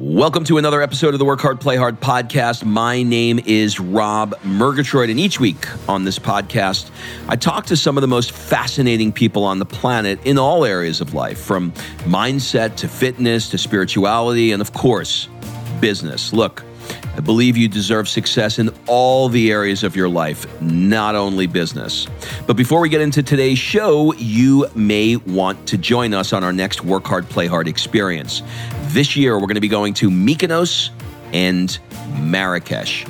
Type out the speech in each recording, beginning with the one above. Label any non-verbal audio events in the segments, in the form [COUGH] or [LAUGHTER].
Welcome to another episode of the Work Hard, Play Hard podcast. My name is Rob Murgatroyd, and each week on this podcast, I talk to some of the most fascinating people on the planet in all areas of life, from mindset to fitness to spirituality, and of course, business. Look, I believe you deserve success in all the areas of your life, not only business. But before we get into today's show, you may want to join us on our next Work Hard, Play Hard experience. This year, we're going to be going to Mykonos and Marrakesh.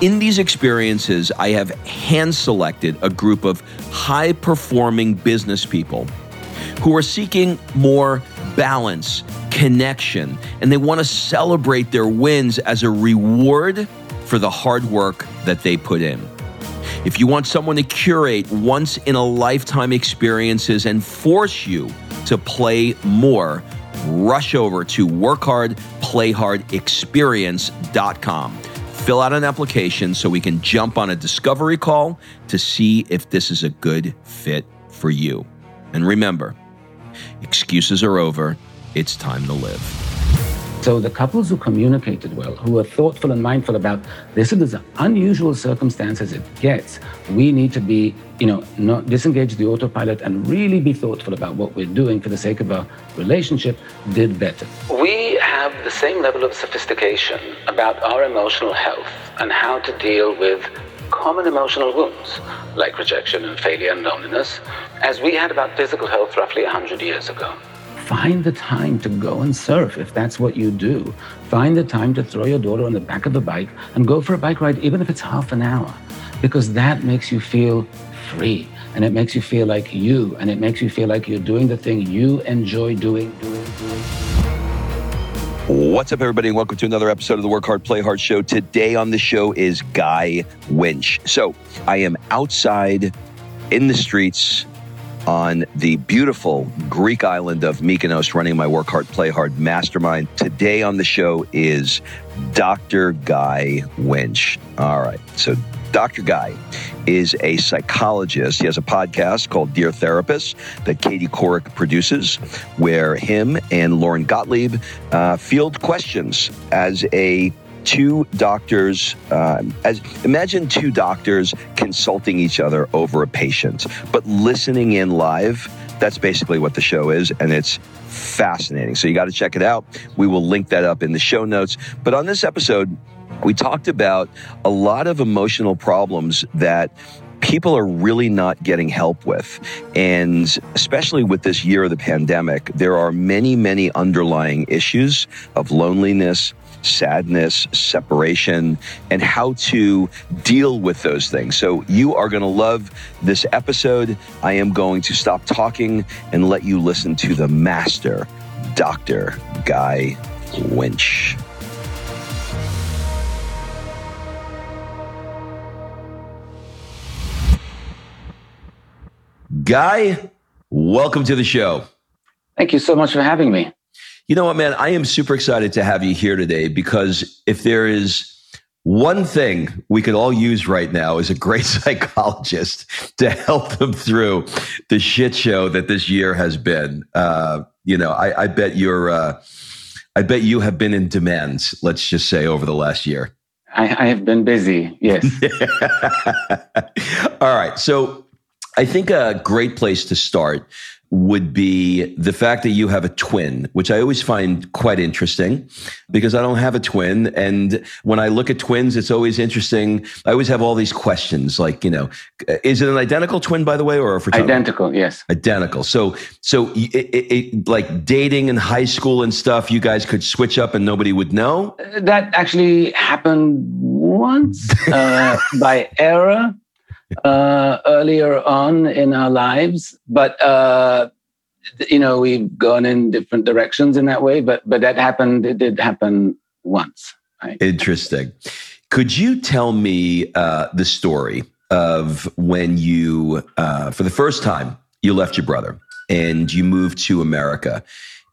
In these experiences, I have hand selected a group of high performing business people who are seeking more balance, connection, and they want to celebrate their wins as a reward for the hard work that they put in. If you want someone to curate once in a lifetime experiences and force you to play more, rush over to workhardplayhardexperience.com. Fill out an application so we can jump on a discovery call to see if this is a good fit for you. And remember, excuses are over. It's time to live. So the couples who communicated well, who were thoughtful and mindful about this is as unusual circumstance as it gets, we need to be, you know, not disengage the autopilot and really be thoughtful about what we're doing for the sake of our relationship, did better. We have the same level of sophistication about our emotional health and how to deal with common emotional wounds like rejection and failure and loneliness as we had about physical health roughly 100 years ago. Find the time to go and surf if that's what you do. Find the time to throw your daughter on the back of a bike and go for a bike ride, even if it's half an hour, because that makes you feel free and it makes you feel like you and it makes you feel like you're doing the thing you enjoy doing, doing, doing. What's up, everybody, and welcome to another episode of the Work Hard, Play Hard show. Today on the show is Guy Winch. So I am outside in the streets on the beautiful Greek island of Mykonos running my Work Hard, Play Hard mastermind. Today on the show is Dr. Guy Winch. All right. So, Dr. Guy is a psychologist. He has a podcast called Dear Therapist that Katie Couric produces, where him and Lori Gottlieb uh, field questions as a two doctors uh, as imagine two doctors consulting each other over a patient but listening in live. That's basically what the show is and it's fascinating. So you got to check it out. We will link that up in the show notes. But on this episode we talked about a lot of emotional problems that people are really not getting help with. And especially with this year of the pandemic, there are many, many underlying issues of loneliness, sadness, separation, and how to deal with those things. So you are going to love this episode. I am going to stop talking and let you listen to the master, Dr. Guy Winch. Guy, welcome to the show. Thank you so much for having me. You know what, man? I am super excited to have you here today because if there is one thing we could all use right now is a great [LAUGHS] psychologist to help them through the shit show that this year has been. Uh, you know, I, I bet you're, uh, I bet you have been in demand, let's just say, over the last year. I, I have been busy, yes. [LAUGHS] all right. So I think a great place to start would be the fact that you have a twin, which I always find quite interesting because I don't have a twin. And when I look at twins, it's always interesting. I always have all these questions like, you know, is it an identical twin, by the way, or a fraternal? Identical, yes. Identical. So, so it, it, it, like dating in high school and stuff, you guys could switch up and nobody would know? That actually happened once uh, [LAUGHS] by error [LAUGHS] uh, earlier on in our lives, but uh, you know we've gone in different directions in that way. But but that happened. It did happen once. Right? Interesting. Could you tell me uh, the story of when you, uh, for the first time, you left your brother and you moved to America?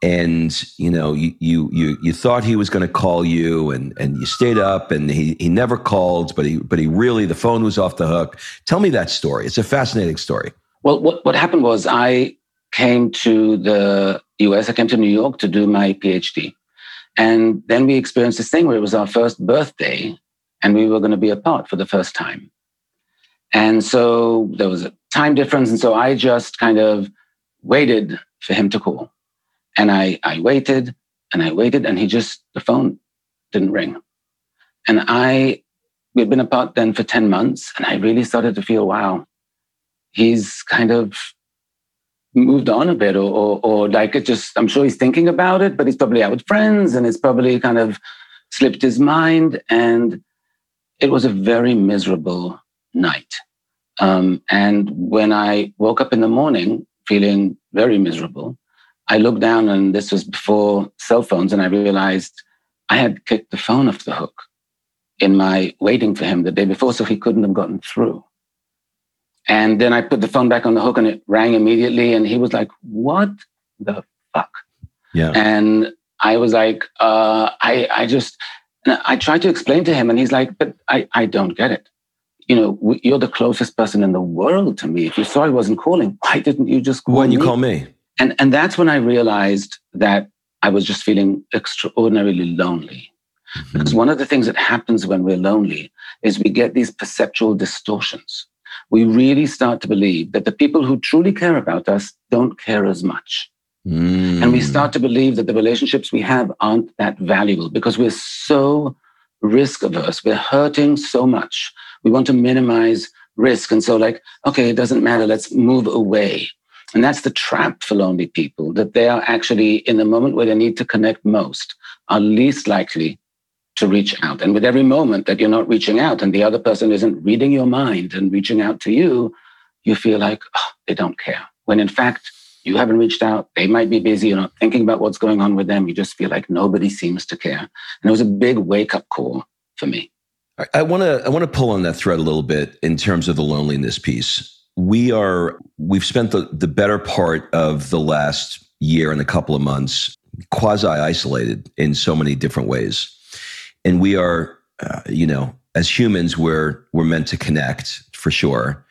And you know you you you, thought he was going to call you and and you stayed up and he he never called but he but he really the phone was off the hook tell me that story it's a fascinating story well what what happened was i came to the us i came to new york to do my phd And then we experienced this thing where it was our first birthday and we were going to be apart for the first time. And so there was a time difference. And so I just kind of waited for him to call. And I, I waited and I waited and he just, the phone didn't ring. And I, we'd been apart then for 10 months and I really started to feel, wow, he's kind of moved on a bit or, or, or like it just, I'm sure he's thinking about it, but he's probably out with friends and it's probably kind of slipped his mind. And it was a very miserable night. Um, and when I woke up in the morning feeling very miserable, I looked down and this was before cell phones and I realized I had kicked the phone off the hook in my waiting for him the day before, so he couldn't have gotten through. And then I put the phone back on the hook and it rang immediately. And he was like, What the fuck? Yeah. And I was like, uh, I, I just, I tried to explain to him, and he's like, But I, I don't get it. You know, you're the closest person in the world to me. If you saw I wasn't calling, why didn't you just call Why didn't me? you call me? And, and that's when I realized that I was just feeling extraordinarily lonely. Mm-hmm. Because one of the things that happens when we're lonely is we get these perceptual distortions we really start to believe that the people who truly care about us don't care as much. Mm. And we start to believe that the relationships we have aren't that valuable because we're so risk averse. We're hurting so much. We want to minimize risk. And so, like, okay, it doesn't matter. Let's move away. And that's the trap for lonely people that they are actually in the moment where they need to connect most, are least likely to reach out. And with every moment that you're not reaching out and the other person isn't reading your mind and reaching out to you, you feel like oh, they don't care. When in fact, you haven't reached out. They might be busy. You're not thinking about what's going on with them. You just feel like nobody seems to care. And it was a big wake up call for me. I want to I want to pull on that thread a little bit in terms of the loneliness piece. We are we've spent the, the better part of the last year and a couple of months quasi isolated in so many different ways and we are, uh, you know, as humans, we're we're meant to connect for sure,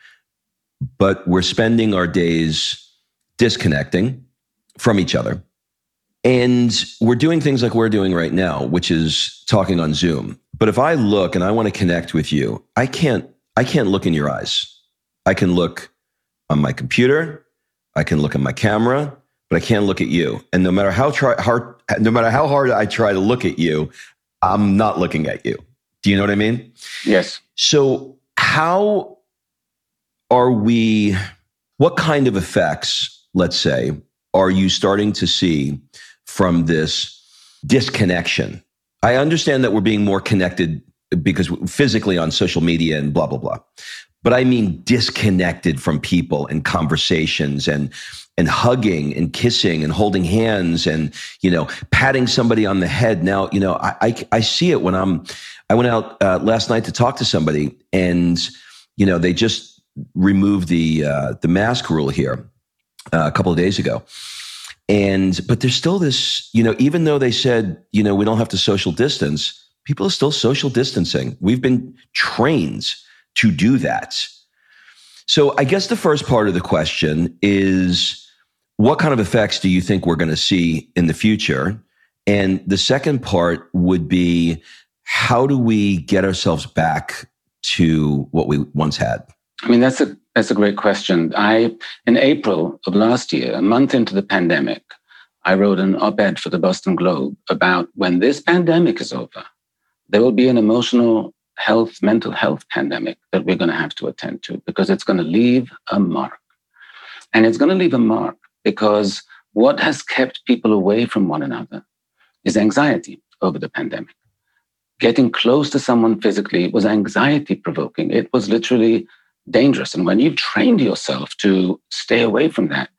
but we're spending our days disconnecting from each other. And we're doing things like we're doing right now, which is talking on Zoom. But if I look and I want to connect with you, I can't I can't look in your eyes. I can look on my computer, I can look at my camera, but I can't look at you. And no matter how try hard no matter how hard I try to look at you, I'm not looking at you. Do you know what I mean? Yes. So, how are we, what kind of effects, let's say, are you starting to see from this disconnection? I understand that we're being more connected because physically on social media and blah, blah, blah. But I mean disconnected from people and conversations and and hugging and kissing and holding hands and you know patting somebody on the head. Now you know i i, I see it when i'm i went out uh, last night to talk to somebody and you know they just removed the uh, the mask rule here uh, a couple of days ago. And but there's still this you know even though they said you know we don't have to social distance people are still social distancing. We've been trained to do that so i guess the first part of the question is what kind of effects do you think we're going to see in the future? And the second part would be how do we get ourselves back to what we once had? I mean, that's a that's a great question. I in April of last year, a month into the pandemic, I wrote an op-ed for the Boston Globe about when this pandemic is over, there will be an emotional health, mental health pandemic that we're going to have to attend to because it's going to leave a mark. And it's going to leave a mark because what has kept people away from one another is anxiety over the pandemic. Getting close to someone physically was anxiety provoking. It was literally dangerous. And when you've trained yourself to stay away from that,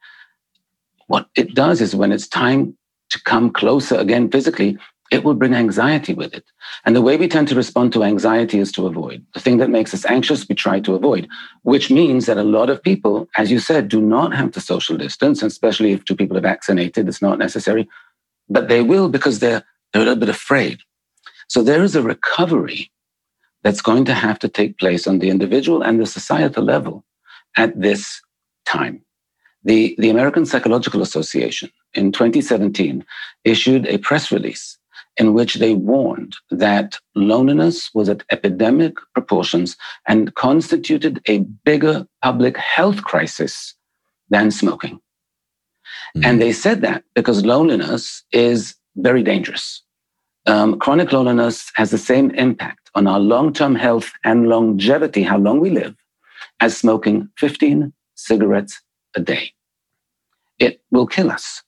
what it does is when it's time to come closer again physically, it will bring anxiety with it. And the way we tend to respond to anxiety is to avoid. The thing that makes us anxious, we try to avoid, which means that a lot of people, as you said, do not have to social distance, especially if two people are vaccinated, it's not necessary, but they will because they're, they're a little bit afraid. So there is a recovery that's going to have to take place on the individual and the societal level at this time. The, the American Psychological Association in 2017 issued a press release in which they warned that loneliness was at epidemic proportions and constituted a bigger public health crisis than smoking. Mm-hmm. And they said that because loneliness is very dangerous. Um, chronic loneliness has the same impact on our long term health and longevity, how long we live, as smoking 15 cigarettes a day. It will kill us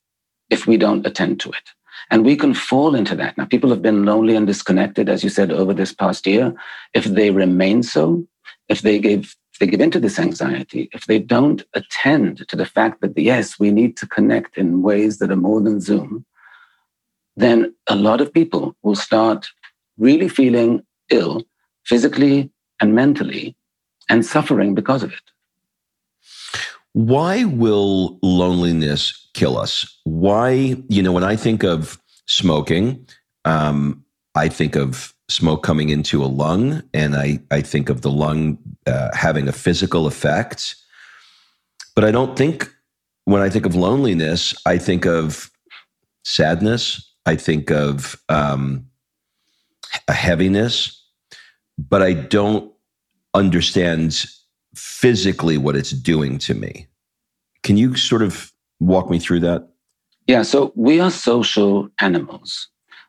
if we don't attend to it. And we can fall into that. Now, people have been lonely and disconnected, as you said, over this past year. If they remain so, if they give if they give into this anxiety, if they don't attend to the fact that yes, we need to connect in ways that are more than Zoom, then a lot of people will start really feeling ill physically and mentally and suffering because of it. Why will loneliness kill us? Why, you know, when I think of smoking, um, I think of smoke coming into a lung, and I, I think of the lung uh, having a physical effect. But I don't think, when I think of loneliness, I think of sadness, I think of um, a heaviness, but I don't understand physically what it's doing to me. Can you sort of walk me through that? Yeah, so we are social animals.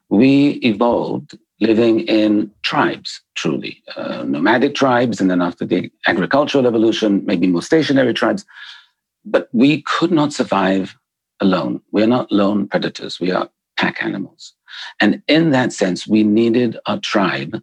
We evolved living in tribes, truly, uh, nomadic tribes, and then after the agricultural evolution, maybe more stationary tribes. But we could not survive alone. We are not lone predators, we are pack animals. And in that sense, we needed a tribe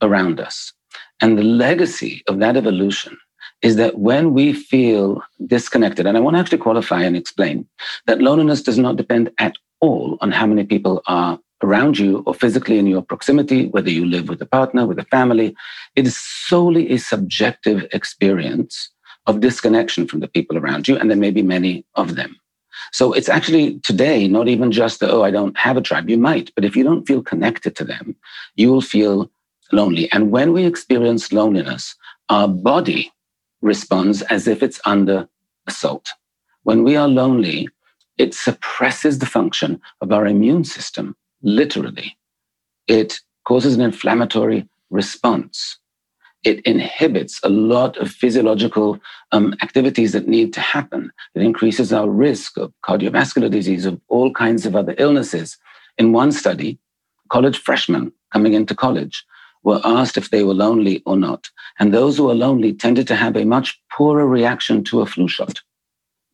around us. And the legacy of that evolution is that when we feel disconnected, and I want to actually qualify and explain that loneliness does not depend at all on how many people are around you or physically in your proximity, whether you live with a partner, with a family. It is solely a subjective experience of disconnection from the people around you, and there may be many of them. So it's actually today not even just the, oh, I don't have a tribe. You might, but if you don't feel connected to them, you will feel lonely. And when we experience loneliness, our body responds as if it's under assault. When we are lonely, it suppresses the function of our immune system, literally. It causes an inflammatory response. It inhibits a lot of physiological um, activities that need to happen. It increases our risk of cardiovascular disease, of all kinds of other illnesses. In one study, college freshmen coming into college were asked if they were lonely or not. And those who were lonely tended to have a much poorer reaction to a flu shot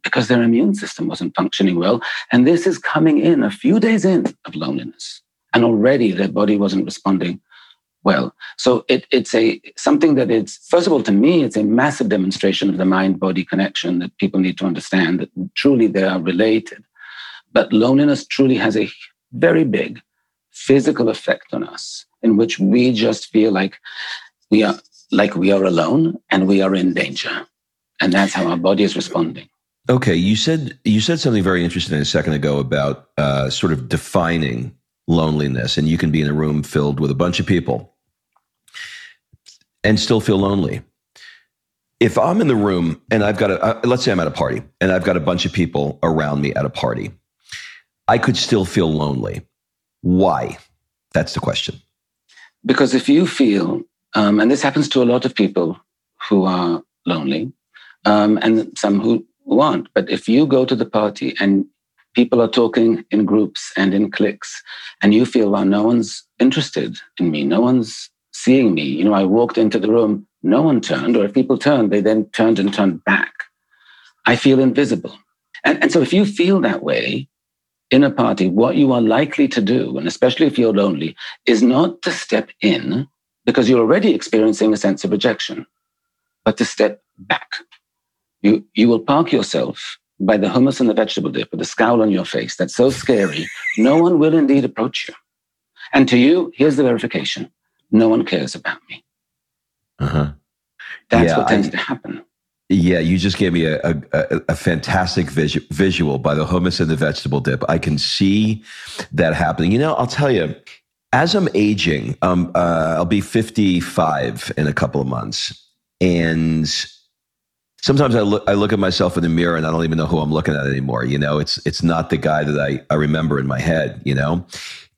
because their immune system wasn't functioning well. And this is coming in a few days in of loneliness. And already their body wasn't responding well. So it, it's a something that it's first of all to me, it's a massive demonstration of the mind-body connection that people need to understand that truly they are related. But loneliness truly has a very big physical effect on us in which we just feel like we are like we are alone and we are in danger. And that's how our body is responding. Okay, you said you said something very interesting a second ago about uh, sort of defining loneliness, and you can be in a room filled with a bunch of people and still feel lonely. If I'm in the room and I've got a, uh, let's say I'm at a party and I've got a bunch of people around me at a party, I could still feel lonely. Why? That's the question. Because if you feel, um, and this happens to a lot of people who are lonely, um, and some who, who aren't, but if you go to the party and people are talking in groups and in cliques, and you feel, well, no one's interested in me, no one's seeing me. You know, I walked into the room, no one turned, or if people turned, they then turned and turned back. I feel invisible. And, and so if you feel that way, in a party, what you are likely to do, and especially if you're lonely, is not to step in because you're already experiencing a sense of rejection, but to step back. You, you will park yourself by the hummus and the vegetable dip with a scowl on your face that's so scary, no one will indeed approach you. And to you, here's the verification no one cares about me. Uh-huh. That's yeah, what tends I, to happen. Yeah, you just gave me a, a, a fantastic visu- visual by the hummus and the vegetable dip. I can see that happening. You know, I'll tell you, as I'm aging, um, uh, I'll be 55 in a couple of months. And sometimes I look, I look at myself in the mirror and I don't even know who I'm looking at anymore. You know, it's, it's not the guy that I, I remember in my head, you know?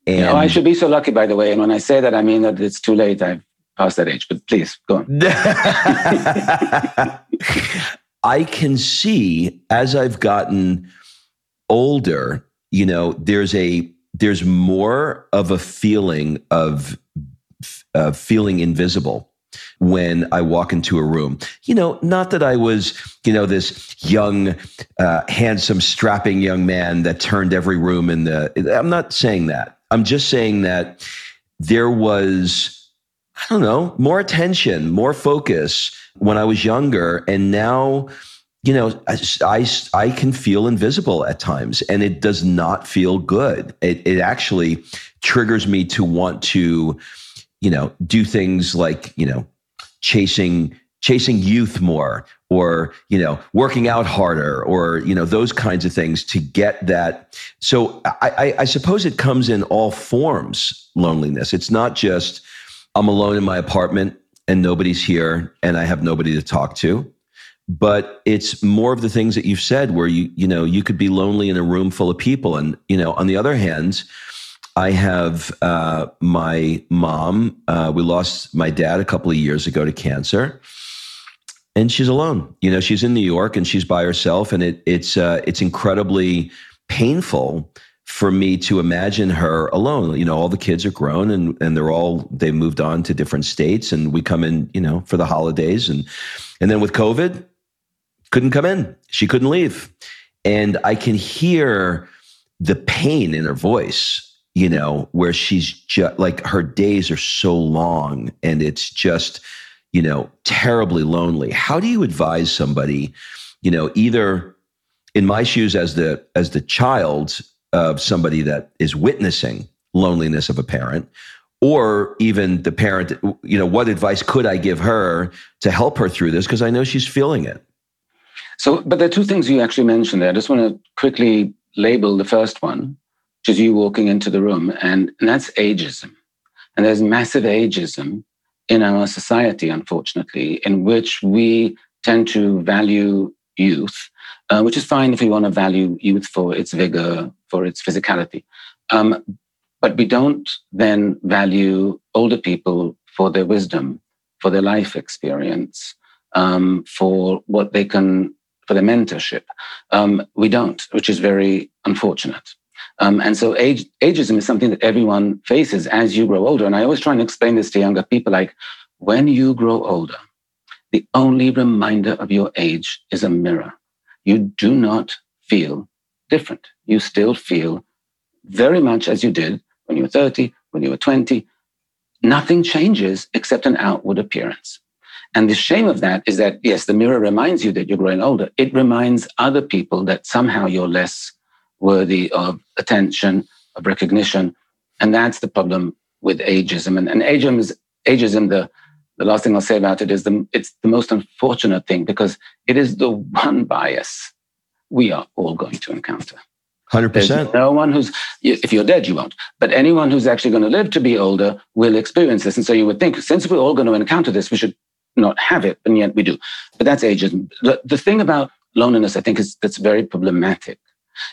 And you know, I should be so lucky, by the way. And when I say that, I mean that it's too late. I've passed that age, but please go on. [LAUGHS] I can see as I've gotten older, you know, there's a there's more of a feeling of uh, feeling invisible when I walk into a room. You know, not that I was, you know, this young, uh, handsome, strapping young man that turned every room in the. I'm not saying that. I'm just saying that there was, I don't know, more attention, more focus when I was younger. And now, you know, I, I, I can feel invisible at times and it does not feel good. It, it actually triggers me to want to, you know, do things like, you know, chasing chasing youth more or you know working out harder or you know those kinds of things to get that so I, I, I, suppose it comes in all forms loneliness it's not just i'm alone in my apartment and nobody's here and i have nobody to talk to but it's more of the things that you've said where you you know you could be lonely in a room full of people and you know on the other hand I have uh, my mom. Uh, we lost my dad a couple of years ago to cancer, and she's alone. You know, she's in New York and she's by herself, and it, it's uh, it's incredibly painful for me to imagine her alone. You know, all the kids are grown and and they're all they moved on to different states, and we come in, you know, for the holidays, and and then with COVID, couldn't come in. She couldn't leave, and I can hear the pain in her voice you know, where she's just like her days are so long and it's just, you know, terribly lonely. How do you advise somebody, you know, either in my shoes as the as the child of somebody that is witnessing loneliness of a parent or even the parent you know what advice could i give her to help her through this? Because i know she's feeling it. So but there are two things you actually mentioned there. I just want to quickly label the first one which is you walking into the room, and, and that's ageism. And there's massive ageism in our society, unfortunately, in which we tend to value youth, uh, which is fine if we want to value youth for its vigor, for its physicality. Um, but we don't then value older people for their wisdom, for their life experience, um, for what they can, for their mentorship. Um, we don't, which is very unfortunate. Um, and so age, ageism is something that everyone faces as you grow older. And I always try and explain this to younger people like, when you grow older, the only reminder of your age is a mirror. You do not feel different. You still feel very much as you did when you were 30, when you were 20. Nothing changes except an outward appearance. And the shame of that is that, yes, the mirror reminds you that you're growing older. It reminds other people that somehow you're less worthy of attention, of recognition. And that's the problem with ageism. And, and ageism is ageism, the, the last thing I'll say about it is the, it's the most unfortunate thing because it is the one bias we are all going to encounter. 100%. There's no one who's, if you're dead, you won't. But anyone who's actually going to live to be older will experience this. And so you would think, since we're all going to encounter this, we should not have it. And yet we do. But that's ageism. The, the thing about loneliness, I think, is that's very problematic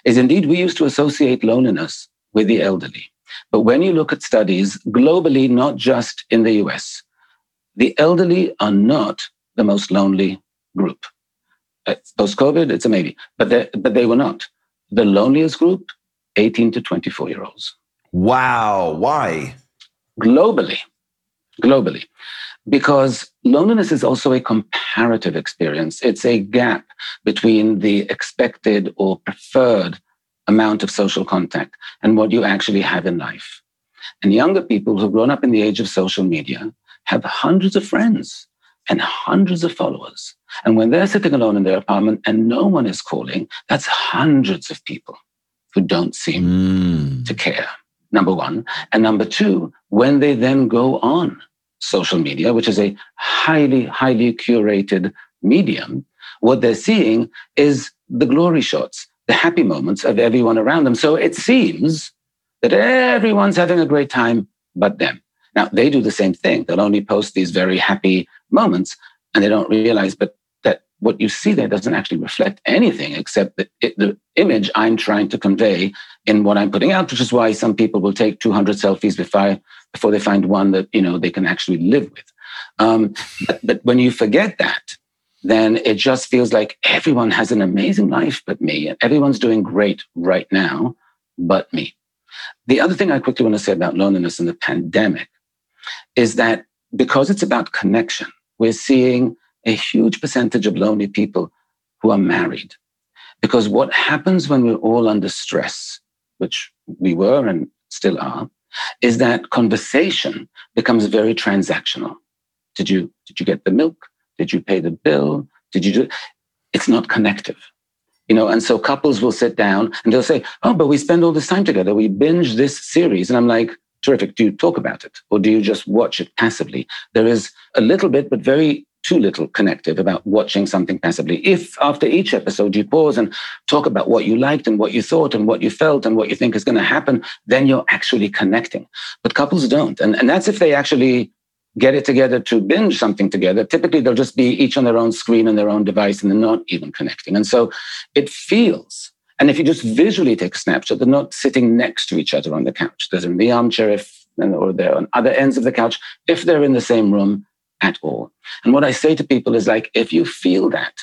is indeed we used to associate loneliness with the elderly. But when you look at studies globally, not just in the US, the elderly are not the most lonely group. Uh, Post COVID, it's a maybe, but they, but they were not. The loneliest group, 18 to 24 year olds. Wow. Why? Globally. Globally because loneliness is also a comparative experience. It's a gap between the expected or preferred amount of social contact and what you actually have in life. And younger people who've grown up in the age of social media have hundreds of friends and hundreds of followers. And when they're sitting alone in their apartment and no one is calling, that's hundreds of people who don't seem mm. to care. Number one. And number two, when they then go on social media, which is a highly, highly curated medium, what they're seeing is the glory shots, the happy moments of everyone around them. So it seems that everyone's having a great time but them. Now, they do the same thing. They'll only post these very happy moments and they don't realize but that what you see there doesn't actually reflect anything except the, the image I'm trying to convey in what I'm putting out, which is why some people will take 200 selfies before, before they find one that, you know, they can actually live with. Um, but, but when you forget that, then it just feels like everyone has an amazing life but me, and everyone's doing great right now but me. The other thing I quickly want to say about loneliness in the pandemic is that because it's about connection, we're seeing a huge percentage of lonely people who are married. Because what happens when we're all under stress, which we were and still are, is that conversation becomes very transactional. Did you, did you get the milk? Did you pay the bill? Did you do? It's not connective. You know, and so couples will sit down and they'll say, Oh, but we spend all this time together. We binge this series. And I'm like, terrific. Do you talk about it or do you just watch it passively? There is a little bit, but very too little connective about watching something passively. If after each episode you pause and talk about what you liked and what you thought and what you felt and what you think is going to happen, then you're actually connecting. But couples don't. And, and that's if they actually get it together to binge something together. Typically, they'll just be each on their own screen and their own device and they're not even connecting. And so it feels and if you just visually take a snapshot, they're not sitting next to each other on the couch. They're in the armchair if, or they're on other ends of the couch, if they're in the same room at all. And what I say to people is like, if you feel that,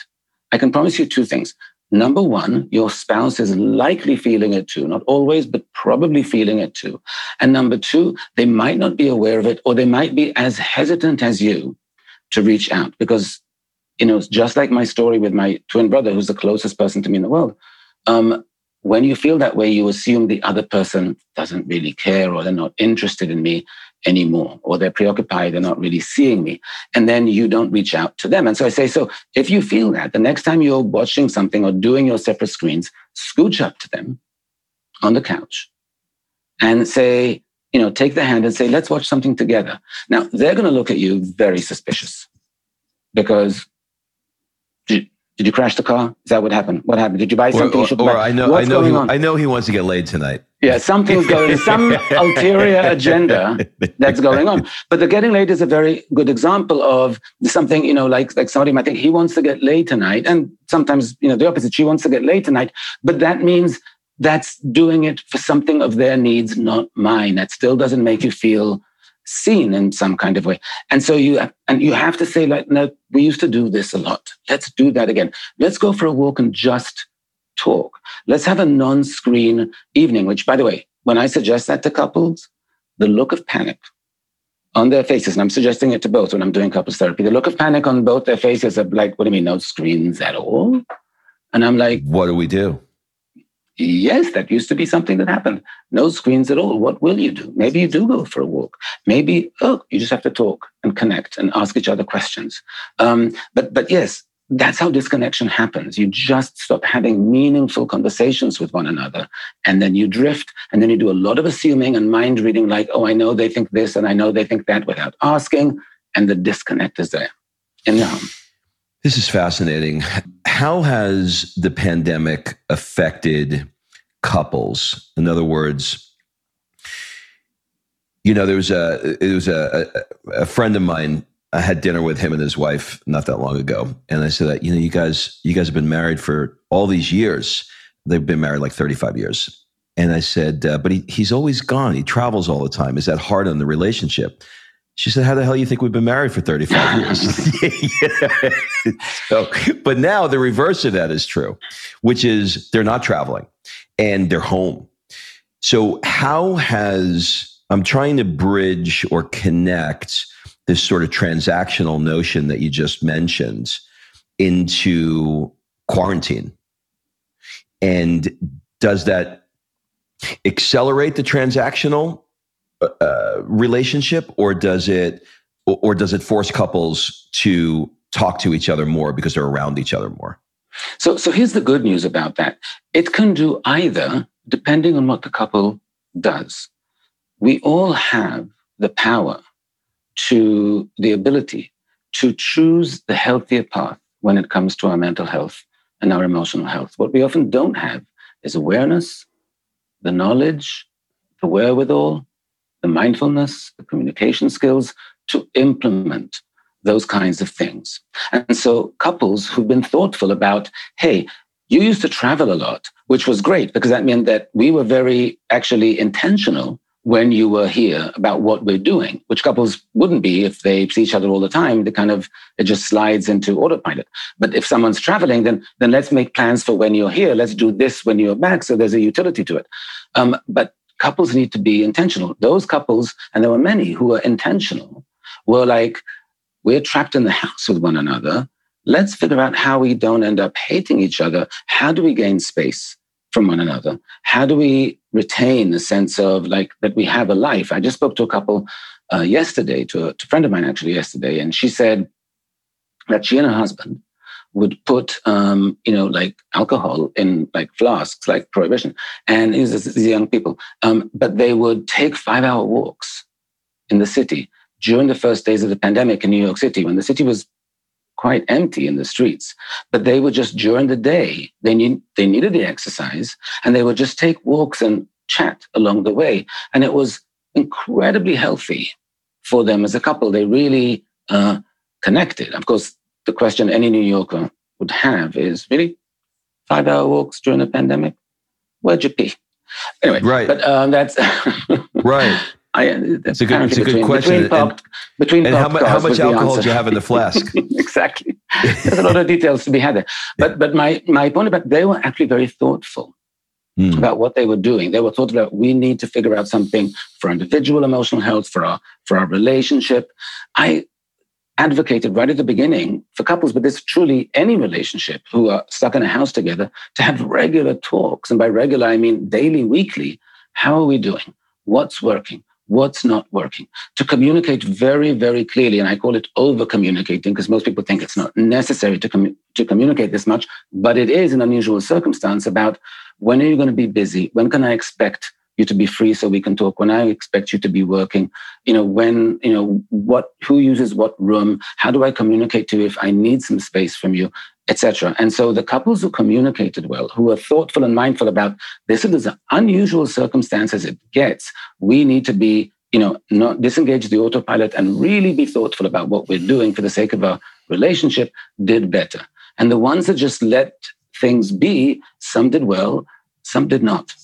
I can promise you two things. Number one, your spouse is likely feeling it too, not always, but probably feeling it too. And number two, they might not be aware of it, or they might be as hesitant as you to reach out because, you know, just like my story with my twin brother, who's the closest person to me in the world um, when you feel that way, you assume the other person doesn't really care or they're not interested in me anymore or they're preoccupied, they're not really seeing me. And then you don't reach out to them. And so I say, so if you feel that, the next time you're watching something or doing your separate screens, scooch up to them on the couch and say, you know, take the hand and say, let's watch something together. Now, they're going to look at you very suspicious because did you crash the car? Is that what happened? What happened? Did you buy something? Or, or, or I know, What's I know, he, on? I know he wants to get laid tonight. Yeah, something's going, some [LAUGHS] ulterior agenda that's going on. But the getting laid is a very good example of something, you know, like like somebody might think he wants to get laid tonight, and sometimes you know the opposite. She wants to get laid tonight, but that means that's doing it for something of their needs, not mine. That still doesn't make you feel seen in some kind of way. And so you and you have to say like, no, we used to do this a lot. Let's do that again. Let's go for a walk and just talk. Let's have a non-screen evening. Which, by the way, when I suggest that to couples, the look of panic on their faces, and I'm suggesting it to both when I'm doing couples therapy, the look of panic on both their faces of like, what do you mean, no screens at all? And I'm like, what do we do? Yes, that used to be something that happened. No screens at all. What will you do? Maybe you do go for a walk. Maybe, oh, you just have to talk and connect and ask each other questions. Um, but, but yes, that's how disconnection happens. You just stop having meaningful conversations with one another. And then you drift and then you do a lot of assuming and mind reading, like, oh, I know they think this and I know they think that without asking. And the disconnect is there in the home. This is fascinating. How has the pandemic affected couples? In other words, you know, there was a it was a, a, a friend of mine. I had dinner with him and his wife not that long ago, and I said that you know you guys you guys have been married for all these years. They've been married like thirty five years, and I said, uh, but he, he's always gone. He travels all the time. Is that hard on the relationship? She said, How the hell do you think we've been married for 35 [LAUGHS] years? [LAUGHS] so, but now the reverse of that is true, which is they're not traveling and they're home. So, how has, I'm trying to bridge or connect this sort of transactional notion that you just mentioned into quarantine. And does that accelerate the transactional uh, relationship, or does it, or does it force couples to talk to each other more because they're around each other more? So, so here's the good news about that. It can do either, depending on what the couple does. We all have the power to the ability to choose the healthier path when it comes to our mental health and our emotional health. What we often don't have is awareness, the knowledge, the wherewithal, the mindfulness, the communication skills to implement those kinds of things. And so couples who've been thoughtful about, hey, you used to travel a lot, which was great because that meant that we were very actually intentional when you were here about what we're doing, which couples wouldn't be if they see each other all the time. They kind of it just slides into autopilot. But if someone's traveling, then then let's make plans for when you're here. Let's do this when you're back. So there's a utility to it. Um, but couples need to be intentional. Those couples, and there were many who were intentional, were like, we're trapped in the house with one another. Let's figure out how we don't end up hating each other. How do we gain space? from one another? How do we retain the sense of like that we have a life? I just spoke to a couple uh, yesterday, to a, to a friend of mine actually yesterday, and she said that she and her husband would put, um, you know, like alcohol in like flasks, like prohibition, and these, young people, um, but they would take five-hour walks in the city during the first days of the pandemic in New York City, when the city was quite empty in the streets. But they would just during the day, they need they needed the exercise and they would just take walks and chat along the way. And it was incredibly healthy for them as a couple. They really uh, connected. Of course, the question any New Yorker would have is really five hour walks during the pandemic? Where'd you pee? Anyway, right. But um, that's [LAUGHS] right. I, it's a good, it's a good question. Between pop, and, between and how, how, much alcohol do you have in the flask? [LAUGHS] exactly. There's a lot of details to be had there. [LAUGHS] But but my my point about they were actually very thoughtful mm. about what they were doing. They were thoughtful about we need to figure out something for individual emotional health, for our for our relationship. I advocated right at the beginning for couples, but this truly any relationship who are stuck in a house together to have regular talks. And by regular, I mean daily, weekly. How are we doing? What's working? what's not working, to communicate very, very clearly. And I call it over communicating because most people think it's not necessary to, com- to communicate this much, but it is an unusual circumstance about when are you going to be busy? When can I expect you to be free so we can talk? When I expect you to be working? You know, when, you know, what, who uses what room? How do I communicate to you if I need some space from you? etc. And so the couples who communicated well, who were thoughtful and mindful about this is as unusual circumstance as it gets, we need to be, you know, not disengage the autopilot and really be thoughtful about what we're doing for the sake of our relationship, did better. And the ones that just let things be, some did well, some did not.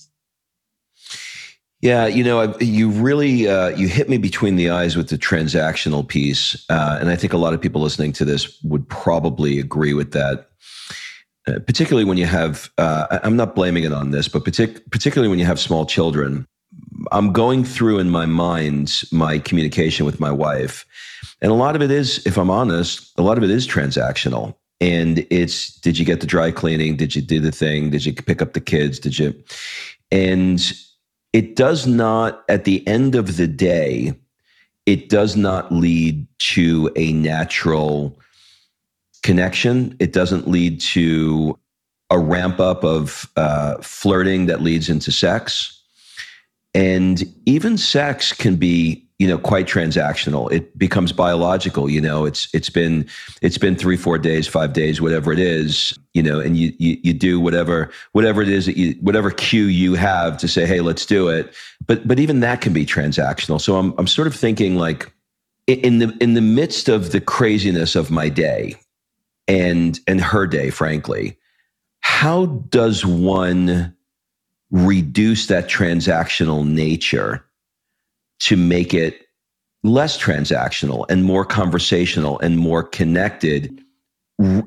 Yeah, you know, you really uh, you hit me between the eyes with the transactional piece, uh, and I think a lot of people listening to this would probably agree with that. Uh, particularly when you have, uh, I'm not blaming it on this, but partic- particularly when you have small children, I'm going through in my mind my communication with my wife, and a lot of it is, if I'm honest, a lot of it is transactional. And it's, did you get the dry cleaning? Did you do the thing? Did you pick up the kids? Did you? And it does not, at the end of the day, it does not lead to a natural connection. It doesn't lead to a ramp up of uh, flirting that leads into sex. And even sex can be you know quite transactional. It becomes biological you know it's it's been it's been three four days five days whatever it is you know and you you, you do whatever whatever it is that you whatever cue you have to say hey let's do it. But but even that can be transactional. So i'm i'm sort of thinking like in the in the midst of the craziness of my day and and her day frankly how does one reduce that transactional nature to make it less transactional and more conversational and more connected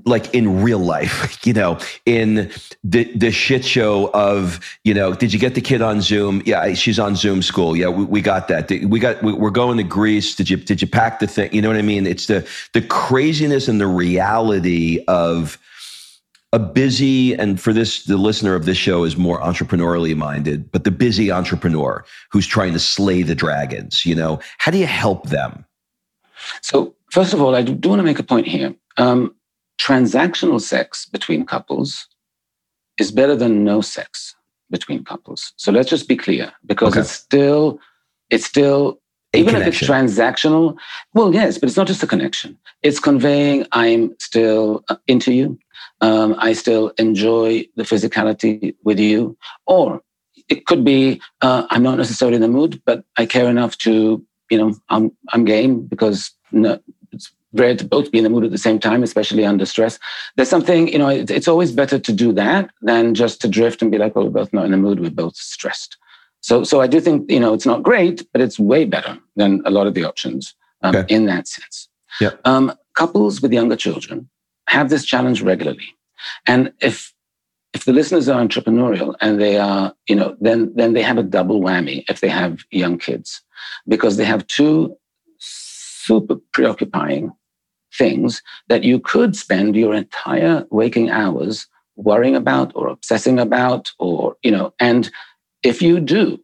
like in real life, [LAUGHS] you know, in the the shit show of, you know, did you get the kid on Zoom? Yeah, she's on Zoom school. Yeah, we, we got that. We got we're going to Greece. Did you did you pack the thing? You know what I mean? It's the the craziness and the reality of a busy and for this the listener of this show is more entrepreneurially minded but the busy entrepreneur who's trying to slay the dragons you know? How do you help them? So first of all i do want to make a point here. Um, transactional sex between couples is better than no sex between couples. So let's just be clear because okay. it's still it's still even connection. if it's transactional well yes but it's not just a connection it's conveying i'm still uh, into you um, I still enjoy the physicality with you. Or it could be uh, I'm not necessarily in the mood, but I care enough to, you know, I'm I'm game because no, rare to both be in the mood at the same time, especially under stress. There's something, you know, it's always better to do that than just to drift and be like, well, we're both not in the mood, we're both stressed. So, so I do think, you know, it's not great, but it's way better than a lot of the options um, okay. in that sense. Yeah. Um, couples with younger children have this challenge regularly. And if if the listeners are entrepreneurial and they are, you know, then then they have a double whammy if they have young kids, because they have two super preoccupying things that you could spend your entire waking hours worrying about or obsessing about or you know and if you do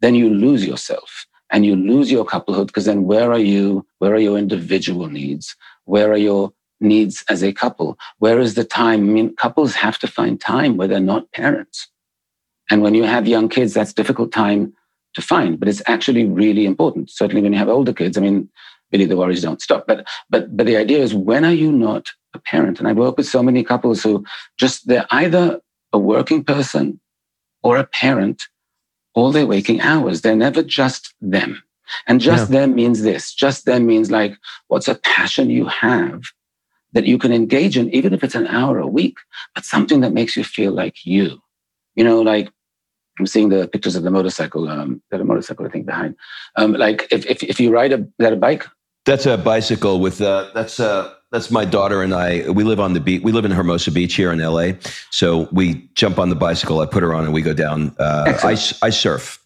then you lose yourself and you lose your couplehood because then where are you? Where are your individual needs? Where are your needs as a couple? Where is the time? I mean couples have to find time where they're not parents. And when you have young kids that's difficult time to find but it's actually really important. Certainly when you have older kids i mean really the worries don't stop. But but but the idea is when are you not a parent? And I work with so many couples who just they're either a working person or a parent all their waking hours. They're never just them. And just yeah. them means this. Just them means like what's a passion you have that you can engage in, even if it's an hour a week, but something that makes you feel like you. You know, like I'm seeing the pictures of the motorcycle, um, that a motorcycle, I think, behind. Um, like if, if, if you ride a, that a bike, that's a bicycle with uh, that's uh, that's my daughter and I. We live on the beach. We live in Hermosa Beach here in LA. So we jump on the bicycle. I put her on, and we go down. Uh, I I surf.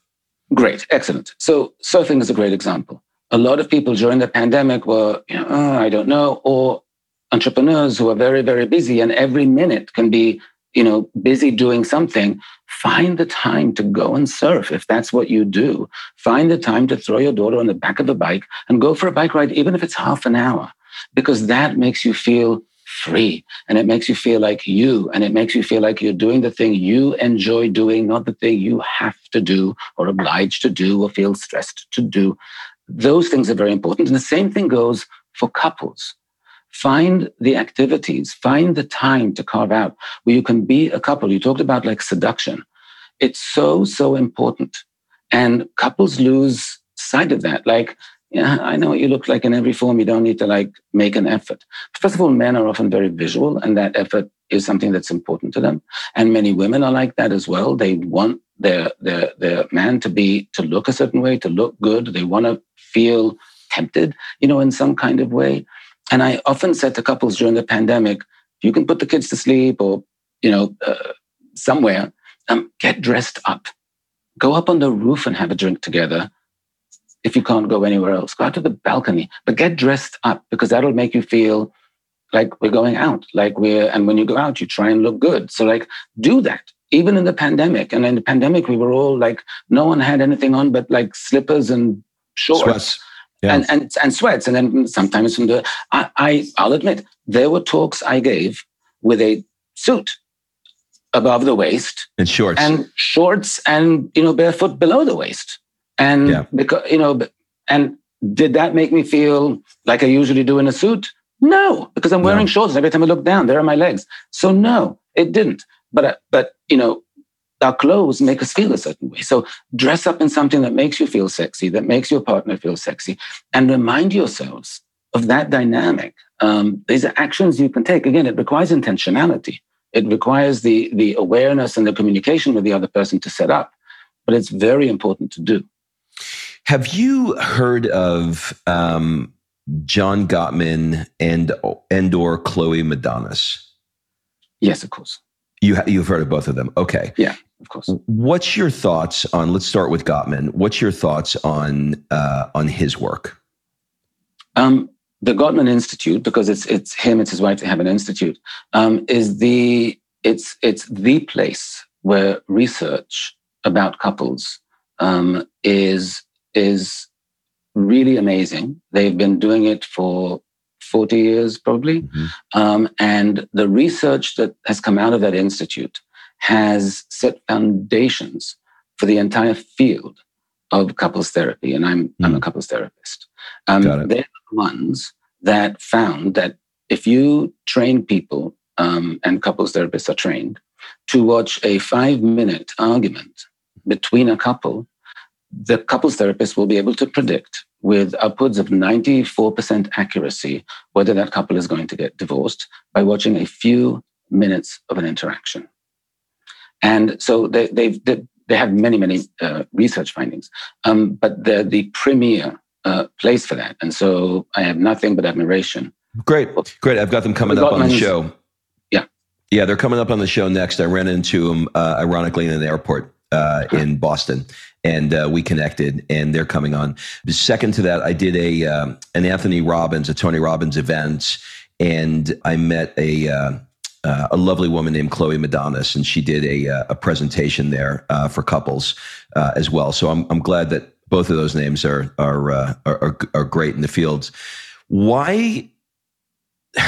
Great, excellent. So surfing is a great example. A lot of people during the pandemic were, you know, oh, I don't know, or entrepreneurs who are very very busy, and every minute can be, you know, busy doing something find the time to go and surf if that's what you do. Find the time to throw your daughter on the back of a bike and go for a bike ride, even if it's half an hour, because that makes you feel free and it makes you feel like you and it makes you feel like you're doing the thing you enjoy doing, not the thing you have to do or obliged to do or feel stressed to do. Those things are very important. And the same thing goes for couples. Find the activities, find the time to carve out where you can be a couple. You talked about like seduction. It's so, so important. And couples lose sight of that. Like, yeah, I know what you look like in every form. You don't need to like make an effort. First of all, men are often very visual, and that effort is something that's important to them. And many women are like that as well. They want their their their man to be to look a certain way, to look good. They want to feel tempted, you know, in some kind of way. And I often said to couples during the pandemic, you can put the kids to sleep or, you know, uh, somewhere, um, get dressed up. Go up on the roof and have a drink together. If you can't go anywhere else, go out to the balcony, but get dressed up because that'll make you feel like we're going out, like we're, and when you go out, you try and look good. So, like, do that. Even in the pandemic. And in the pandemic, we were all like, no one had anything on but like slippers and shorts. Sweats yeah. and, and and sweats. And then sometimes from the I, I I'll admit there were talks I gave with a suit above the waist and shorts and shorts and you know barefoot below the waist and yeah. because you know and did that make me feel like I usually do in a suit? No, because I'm wearing no. shorts. Every time I look down, there are my legs. So no, it didn't. But uh, but you know, our clothes make us feel a certain way. So dress up in something that makes you feel sexy, that makes your partner feel sexy, and remind yourselves of that dynamic. Um, these are actions you can take. Again, it requires intentionality. It requires the, the awareness and the communication with the other person to set up, but it's very important to do. Have you heard of um, John Gottman and and or Chloe Madanes? Yes, of course. You you've heard of both of them. Okay. Yeah of course. What's your thoughts on? Let's start with Gottman. What's your thoughts on uh, on his work? Um, the Gottman Institute, because it's it's him, it's his wife. They have an institute. Um, is the it's it's the place where research about couples um, is is really amazing. They've been doing it for 40 years, probably. Mm-hmm. Um, and the research that has come out of that institute has set foundations for the entire field of couples therapy. And I'm, mm. I'm a hmm. couples therapist. Um, they're the ones that found that if you train people, um, and couples therapists are trained, to watch a five minute argument between a couple, the couples therapist will be able to predict with upwards of 94% accuracy whether that couple is going to get divorced by watching a few minutes of an interaction. And so they, they've, they have many, many uh, research findings, um, but they're the premier uh, place for that. And so I have nothing but admiration. Great, great. I've got them coming up on the show. Yeah. Yeah, they're coming up on the show next. I ran into them, uh, ironically, in an airport uh, in Boston and uh, we connected and they're coming on second to that i did a um, an anthony robbins a tony robbins event and i met a uh, uh, a lovely woman named Chloe Madanes, and she did a, uh, a presentation there uh, for couples uh, as well. So I'm, I'm glad that both of those names are are, uh, are, are great in the fields. Why? [SIGHS]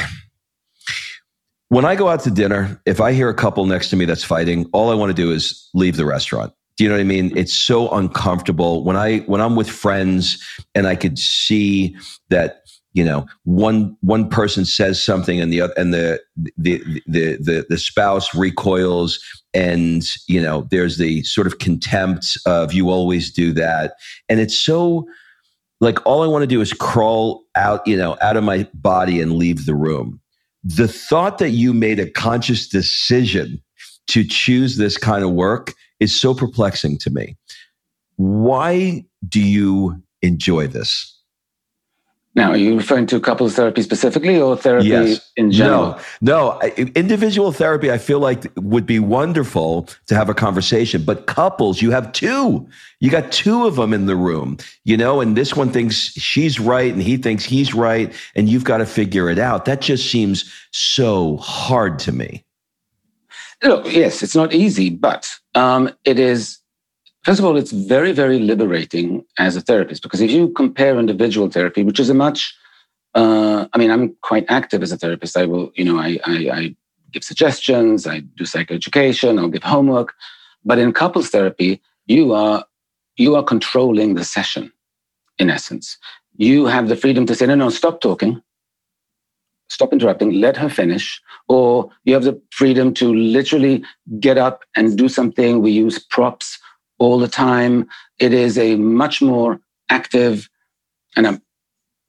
When I go out to dinner, if I hear a couple next to me that's fighting, all I want to do is leave the restaurant. Do you know what I mean? It's so uncomfortable. When I when I'm with friends and I could see that you know one one person says something and the other and the the the the, the spouse recoils and you know there's the sort of contempt of you always do that. And it's so like all i want to do is crawl out you know out of my body and leave the room. The thought that you made a conscious decision to choose this kind of work is so perplexing to me why do you enjoy this now, are you referring to couples therapy specifically or therapy yes. in general? No, no. Individual therapy, I feel like would be wonderful to have a conversation. But couples, you have two. You got two of them in the room, you know, and this one thinks she's right and he thinks he's right, and you've got to figure it out. That just seems so hard to me. Look, yes, it's not easy, but um, it is First of all, it's very, very liberating as a therapist because if you compare individual therapy, which is a much, uh, I mean, I'm quite active as a therapist. I will, you know, I, I, I give suggestions, I do psychoeducation, I'll give homework. But in couples therapy, you are you are controlling the session, in essence. You have the freedom to say, no, no, stop talking, stop interrupting, let her finish. Or you have the freedom to literally get up and do something. We use props all the time. It is a much more active and a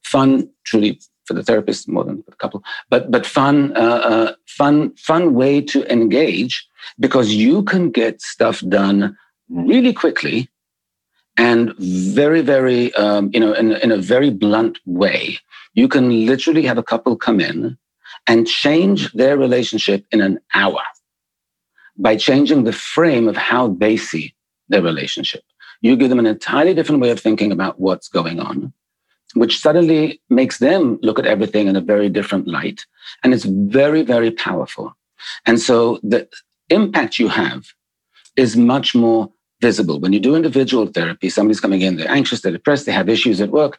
fun, truly for the therapist more than for the couple, but but fun, uh, uh, fun, fun way to engage because you can get stuff done really quickly and very, very, um, you know, in, in a very blunt way. You can literally have a couple come in and change their relationship in an hour by changing the frame of how they see their relationship. You give them an entirely different way of thinking about what's going on, which suddenly makes them look at everything in a very different light. And it's very, very powerful. And so the impact you have is much more visible. When you do individual therapy, somebody's coming in, they're anxious, they're depressed, they have issues at work.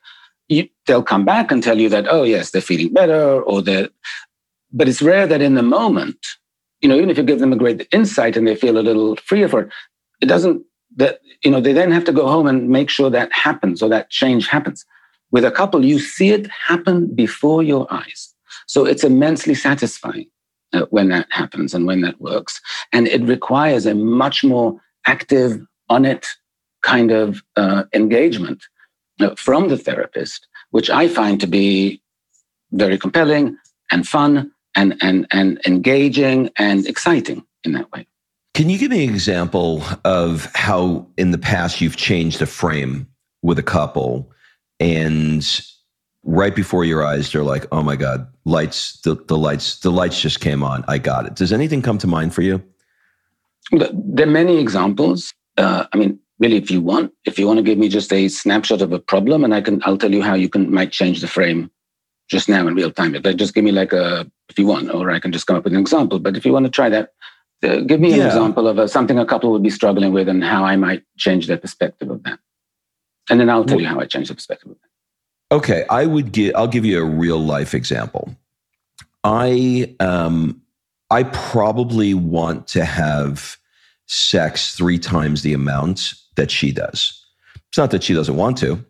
You, they'll come back and tell you that, oh, yes, they're feeling better, or they're, but it's rare that in the moment, you know, even if you give them a great insight and they feel a little freer for it, it doesn't that you know they then have to go home and make sure that happens or that change happens. With a couple you see it happen before your eyes. So it's immensely satisfying uh, when that happens and when that works. And it requires a much more active on it kind of uh, engagement from the therapist which i find to be very compelling and fun and and and engaging and exciting in that way can you give me an example of how in the past you've changed a frame with a couple and right before your eyes they're like, "Oh my god, lights the, the lights the lights just came on. I got it." Does anything come to mind for you? There are many examples. Uh, I mean, really, if you want, if you want to give me just a snapshot of a problem, and I can, I'll tell you how you can might change the frame just now in real time. If just give me like a, if you want, or I can just come up with an example. But if you want to try that, uh, give me an yeah. example of a, something a couple would be struggling with and how I might change their perspective of that. And then I'll tell you how I change the perspective of that. Okay, I would give I'll give you a real life example. I um I probably want to have sex 3 times the amount that she does. It's not that she doesn't want to,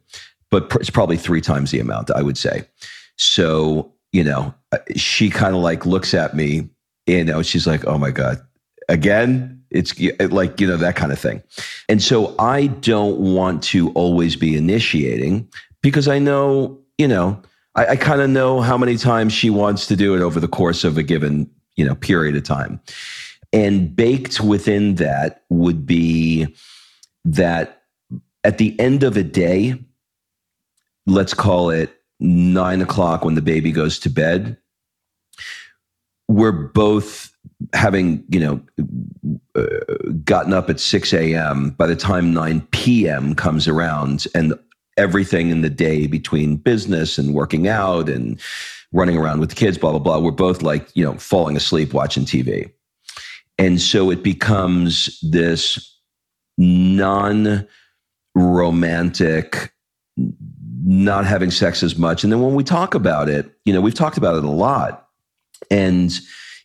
but it's probably 3 times the amount I would say. So, you know, she kind of like looks at me, you know, she's like, "Oh my god, again it's like you know that kind of thing and so i don't want to always be initiating because I know, you know, I, I kind of know how many times she wants to do it over the course of a given, you know, period of time. And baked within that would be that at the end of a day, let's call it nine o'clock when the baby goes to bed, we're both having, you know, uh, gotten up at 6 a.m. by the time 9 p.m. comes around and everything in the day between business and working out and running around with the kids, blah, blah, blah, we're both like, you know, falling asleep watching TV. And so it becomes this non romantic, not having sex as much. And then when we talk about it, you know, we've talked about it a lot. And,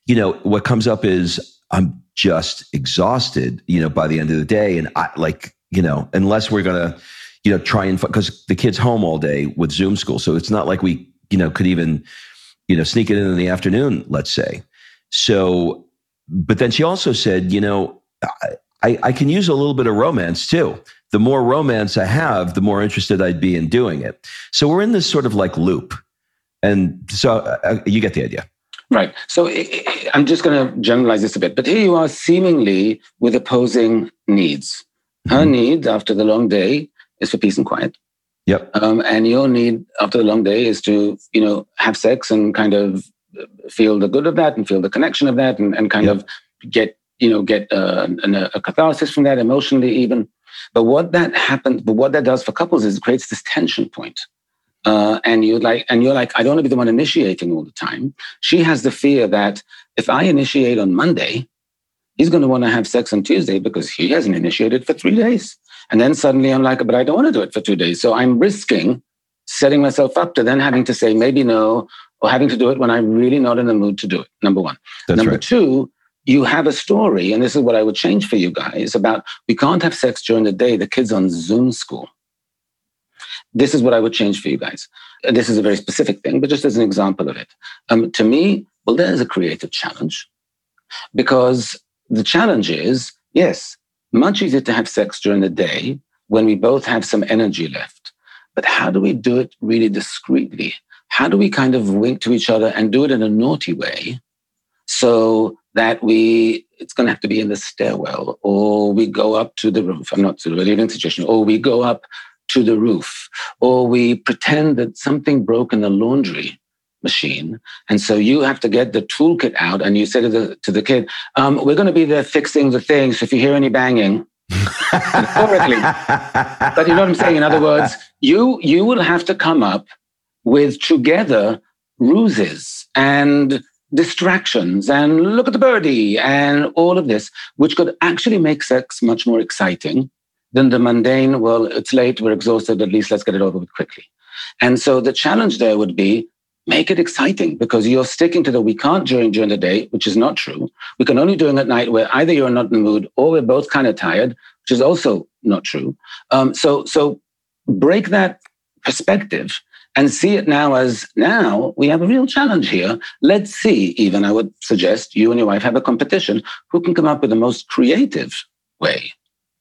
you know, what comes up is I'm just exhausted, you know, by the end of the day. And I like, you know, unless we're going to, you know, try and, because the kid's home all day with Zoom school. So it's not like we, you know, could even, you know, sneak it in in the afternoon, let's say. So, but then she also said, you know, I can use a little bit of romance too. The more romance I have, the more interested I'd be in doing it. So we're in this sort of like loop. And so uh, uh you get the idea. Right. So I'm just going to generalize this a bit, but here you are seemingly with opposing needs. Her mm-hmm. need after the long day is for peace and quiet. Yep. Um, and your need after the long day is to, you know, have sex and kind of feel the good of that and feel the connection of that and, and kind yep. of get, you know, get uh, an, a catharsis from that emotionally even. But what that happens, but what that does for couples is it creates this tension point uh, and you like, and you're like, I don't want to be the one initiating all the time. She has the fear that if I initiate on Monday, he's going to want to have sex on Tuesday because he hasn't initiated for three days. And then suddenly I'm like, but I don't want to do it for two days. So I'm risking setting myself up to then having to say maybe no, or having to do it when I'm really not in the mood to do it. Number one. That's number right. two, you have a story, and this is what I would change for you guys about we can't have sex during the day. The kids on Zoom school. This is what I would change for you guys. This is a very specific thing, but just as an example of it. Um, to me, well, there's a creative challenge because the challenge is yes, much easier to have sex during the day when we both have some energy left. But how do we do it really discreetly? How do we kind of wink to each other and do it in a naughty way so that we, it's going to have to be in the stairwell or we go up to the roof. I'm not sort of a living situation, or we go up to the roof, or we pretend that something broke in the laundry machine. And so you have to get the toolkit out and you say to the, to the kid, um, we're going to be there fixing the things. So if you hear any banging, metaphorically. but you know what I'm saying? In other words, you, you will have to come up with together ruses and distractions and look at the birdie and all of this, which could actually make sex much more exciting than the mundane, well, it's late, we're exhausted, at least let's get it over with quickly. And so the challenge there would be make it exciting because you're sticking to the we can't during during the day, which is not true. We can only do it at night where either you're not in the mood or we're both kind of tired, which is also not true. Um, so so break that perspective and see it now as now we have a real challenge here. Let's see, even I would suggest you and your wife have a competition who can come up with the most creative way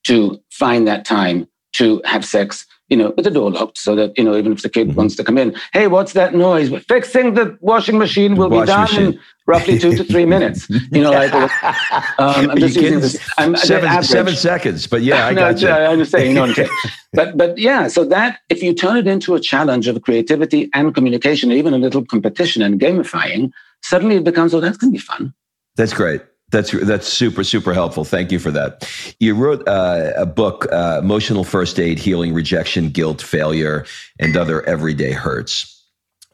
to find that time to have sex, you know, with the door locked so that, you know, even if the kid mm-hmm. wants to come in, hey, what's that noise? Fixing the washing machine will be done machine. in roughly two to three minutes. You know, like, [LAUGHS] um, I'm just using this. I'm, seven, seven seconds, but yeah, [LAUGHS] I got no, you. I understand, you know what I'm saying. [LAUGHS] but, but yeah, so that, if you turn it into a challenge of creativity and communication, even a little competition and gamifying, suddenly it becomes, oh, that's going to be fun. That's great. That's that's super super helpful. Thank you for that. You wrote uh, a book, uh, "Emotional First Aid: Healing Rejection, Guilt, Failure, and Other Everyday Hurts."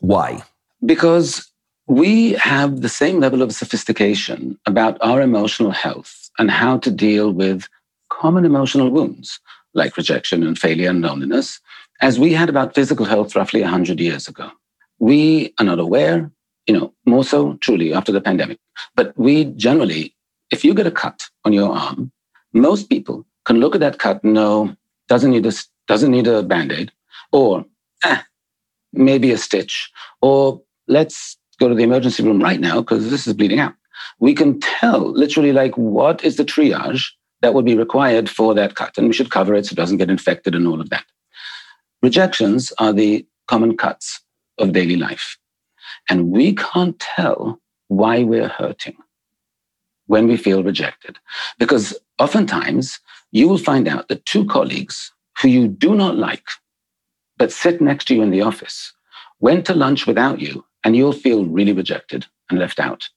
Why? Because we have the same level of sophistication about our emotional health and how to deal with common emotional wounds like rejection and failure and loneliness as we had about physical health roughly 100 years ago. We are not aware, you know, more so truly after the pandemic. But we generally, if you get a cut on your arm, most people can look at that cut and know doesn't need a doesn't need a band-aid, or eh, maybe a stitch, or let's go to the emergency room right now because this is bleeding out. We can tell literally like what is the triage that would be required for that cut, and we should cover it so it doesn't get infected and all of that. rejections are the common cuts of daily life. And we can't tell why we're hurting when we feel rejected. Because oftentimes you will find out that two colleagues who you do not like, but sit next to you in the office, went to lunch without you, and you'll feel really rejected and left out,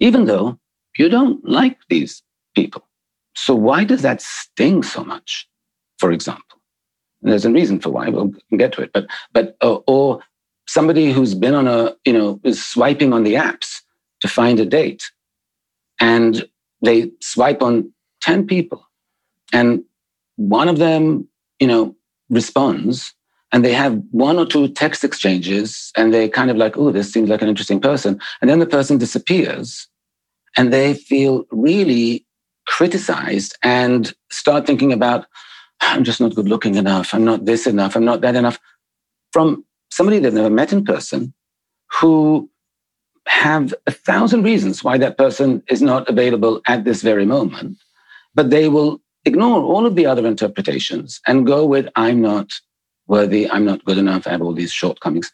even though you don't like these people. So why does that sting so much, for example? And there's a reason for why. We'll get to it. But but or somebody who's been on a you know is swiping on the apps to find a date, and they swipe on ten people, and one of them you know responds, and they have one or two text exchanges, and they kind of like, oh, this seems like an interesting person, and then the person disappears, and they feel really criticized and start thinking about I'm just not good looking enough. I'm not this enough. I'm not that enough. From somebody they've never met in person who have a thousand reasons why that person is not available at this very moment, but they will ignore all of the other interpretations and go with, I'm not worthy, I'm not good enough, I have all these shortcomings.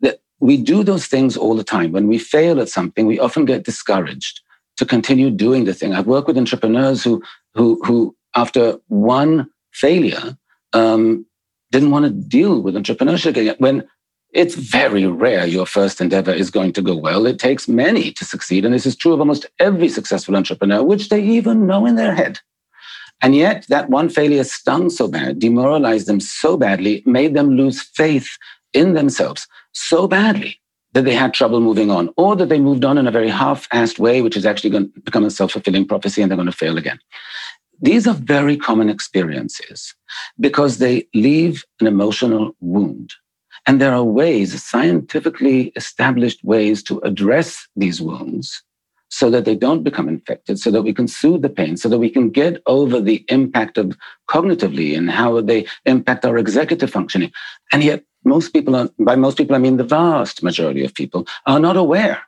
That we do those things all the time. When we fail at something, we often get discouraged to continue doing the thing. I've worked with entrepreneurs who, who, who after one failure, um, didn't want to deal with entrepreneurship again. When it's very rare your first endeavor is going to go well. It takes many to succeed. And this is true of almost every successful entrepreneur, which they even know in their head. And yet, that one failure stung so bad, demoralized them so badly, made them lose faith in themselves so badly that they had trouble moving on, or that they moved on in a very half assed way, which is actually going to become a self fulfilling prophecy and they're going to fail again. These are very common experiences because they leave an emotional wound. And there are ways, scientifically established ways to address these wounds so that they don't become infected, so that we can soothe the pain, so that we can get over the impact of cognitively and how they impact our executive functioning. And yet, most people, are, by most people, I mean the vast majority of people, are not aware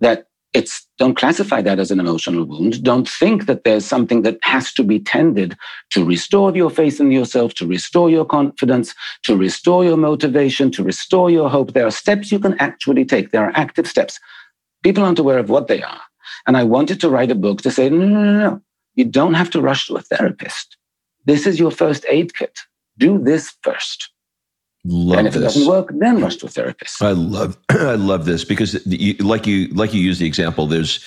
that it's don't classify that as an emotional wound. Don't think that there's something that has to be tended to restore your faith in yourself, to restore your confidence, to restore your motivation, to restore your hope. There are steps you can actually take. There are active steps. People aren't aware of what they are. And I wanted to write a book to say, no, no, no, no. You don't have to rush to a therapist. This is your first aid kit. Do this first. Love and if this. it doesn't work, then rush to a therapist. I love [CLEARS THROAT] I love this because you, like you like you use the example. There's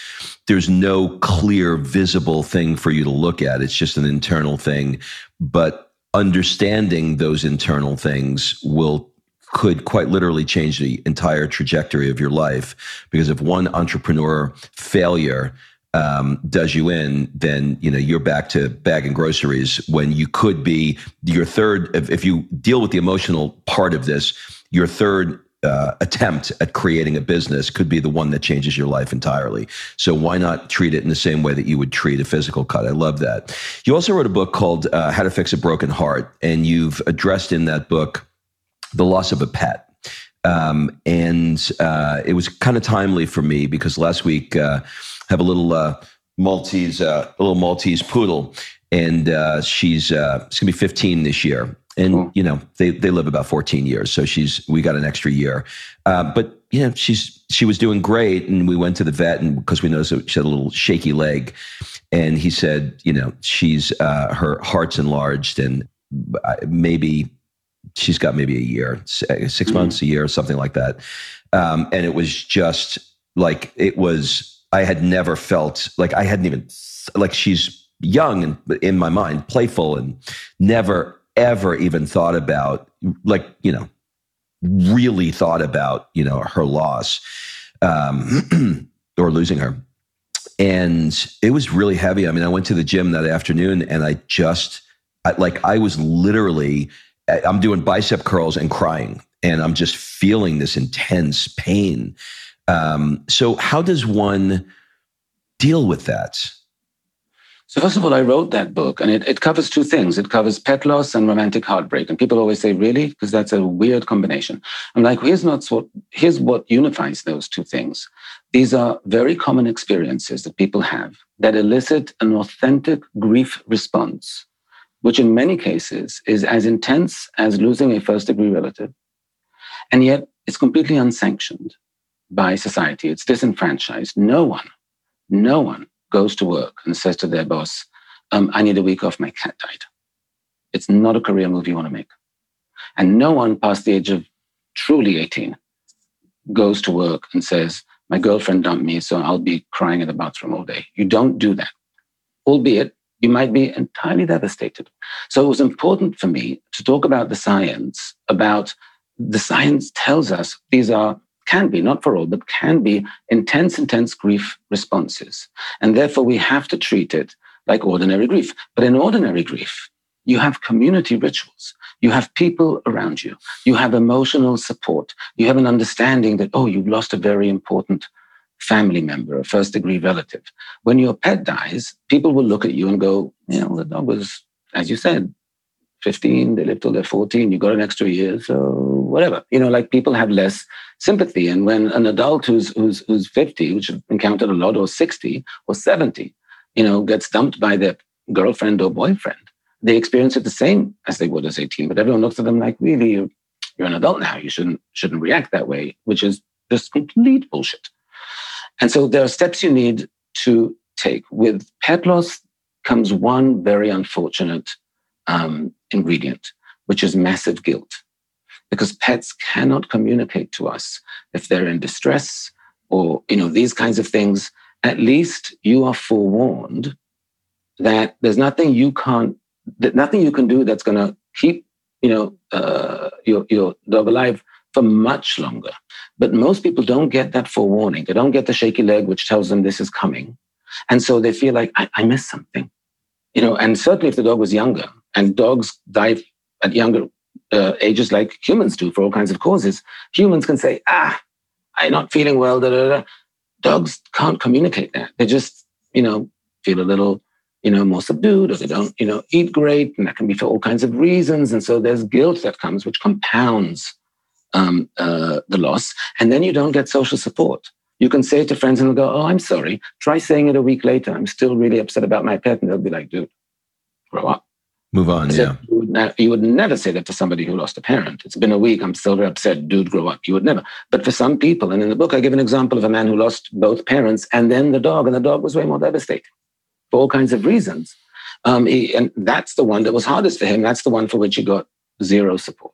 there's no clear visible thing for you to look at. It's just an internal thing, but understanding those internal things will could quite literally change the entire trajectory of your life because if one entrepreneur failure um, does you in, then you know you're back to bagging groceries when you could be your third. If, if you deal with the emotional part of this, your third uh, attempt at creating a business could be the one that changes your life entirely. So why not treat it in the same way that you would treat a physical cut? I love that. You also wrote a book called uh, How to Fix a Broken Heart, and you've addressed in that book the loss of a pet. Um, and uh, it was kind of timely for me because last week uh, have a little uh, Maltese, uh, a little Maltese poodle, and uh, she's uh, she's gonna be 15 this year. And cool. you know they they live about 14 years, so she's we got an extra year. Uh, but you know she's she was doing great, and we went to the vet, and because we noticed she had a little shaky leg, and he said, you know, she's uh, her heart's enlarged, and uh, maybe she's got maybe a year, 6 mm-hmm. months, a year, something like that. Um, and it was just like it was I had never felt like I hadn't even like she's young and in my mind playful and never ever even thought about like you know really thought about you know her loss um, [CLEARS THROAT] or losing her. And it was really heavy. I mean i went to the gym that afternoon and i just I, like i was literally i'm doing bicep curls and crying and i'm just feeling this intense pain um, so, how does one deal with that? So, first of all, I wrote that book and it, it covers two things. It covers pet loss and romantic heartbreak. And people always say, really? Because that's a weird combination. I'm like, here's not what, here's what unifies those two things. These are very common experiences that people have that elicit an authentic grief response which in many cases is as intense as losing a first degree relative. And yet it's completely unsanctioned by society. It's disenfranchised. No one, no one goes to work and says to their boss, um, I need a week off, my cat died. It's not a career move you want to make. And no one past the age of truly 18 goes to work and says, My girlfriend dumped me, so I'll be crying in the bathroom all day. You don't do that. Albeit, you might be entirely devastated. So it was important for me to talk about the science, about the science tells us these are can be, not for all, but can be intense, intense grief responses. And therefore, we have to treat it like ordinary grief. But in ordinary grief, you have community rituals. You have people around you. You have emotional support. You have an understanding that, oh, you've lost a very important family member, a first degree relative. When your pet dies, people will look at you and go, you know, the dog was, as you said, 15, they lived till they're 14, you got an extra year, so whatever. You know, like people have less sympathy. And when an adult who's who's who's 50, which encountered a lot, or 60 or 70, you know, gets dumped by their girlfriend or boyfriend, they experience it the same as they would as 18. But everyone looks at them like, really, you're, you're an adult now. You shouldn't shouldn't react that way, which is just complete bullshit. And so there are steps you need to take. With pet loss comes one very unfortunate um, ingredient, which is massive guilt. Because pets cannot communicate to us if they're in distress or you know these kinds of things. At least you are forewarned that there's nothing you can't, that nothing you can do that's going to keep you know uh, your your dog alive for much longer. But most people don't get that forewarning. They don't get the shaky leg, which tells them this is coming. And so they feel like, I, I missed something. You know, and certainly if the dog was younger, and dogs die at younger uh, ages like humans do for all kinds of causes. Humans can say, ah, I'm not feeling well. Da, da, da. Dogs can't communicate that. They just, you know, feel a little, you know, more subdued or they don't, you know, eat great. And that can be for all kinds of reasons. And so there's guilt that comes, which compounds um, uh, the loss. And then you don't get social support. You can say it to friends and they'll go, oh, I'm sorry. Try saying it a week later. I'm still really upset about my pet. And they'll be like, dude, grow up. Move on. yeah. You would, ne- you would, never say that to somebody who lost a parent. It's been a week. I'm still very upset. Dude, grow up. You would never. But for some people, and in the book, I give an example of a man who lost both parents and then the dog, and the dog was way more devastating for all kinds of reasons. Um, he, and that's the one that was hardest for him. That's the one for which he got zero support.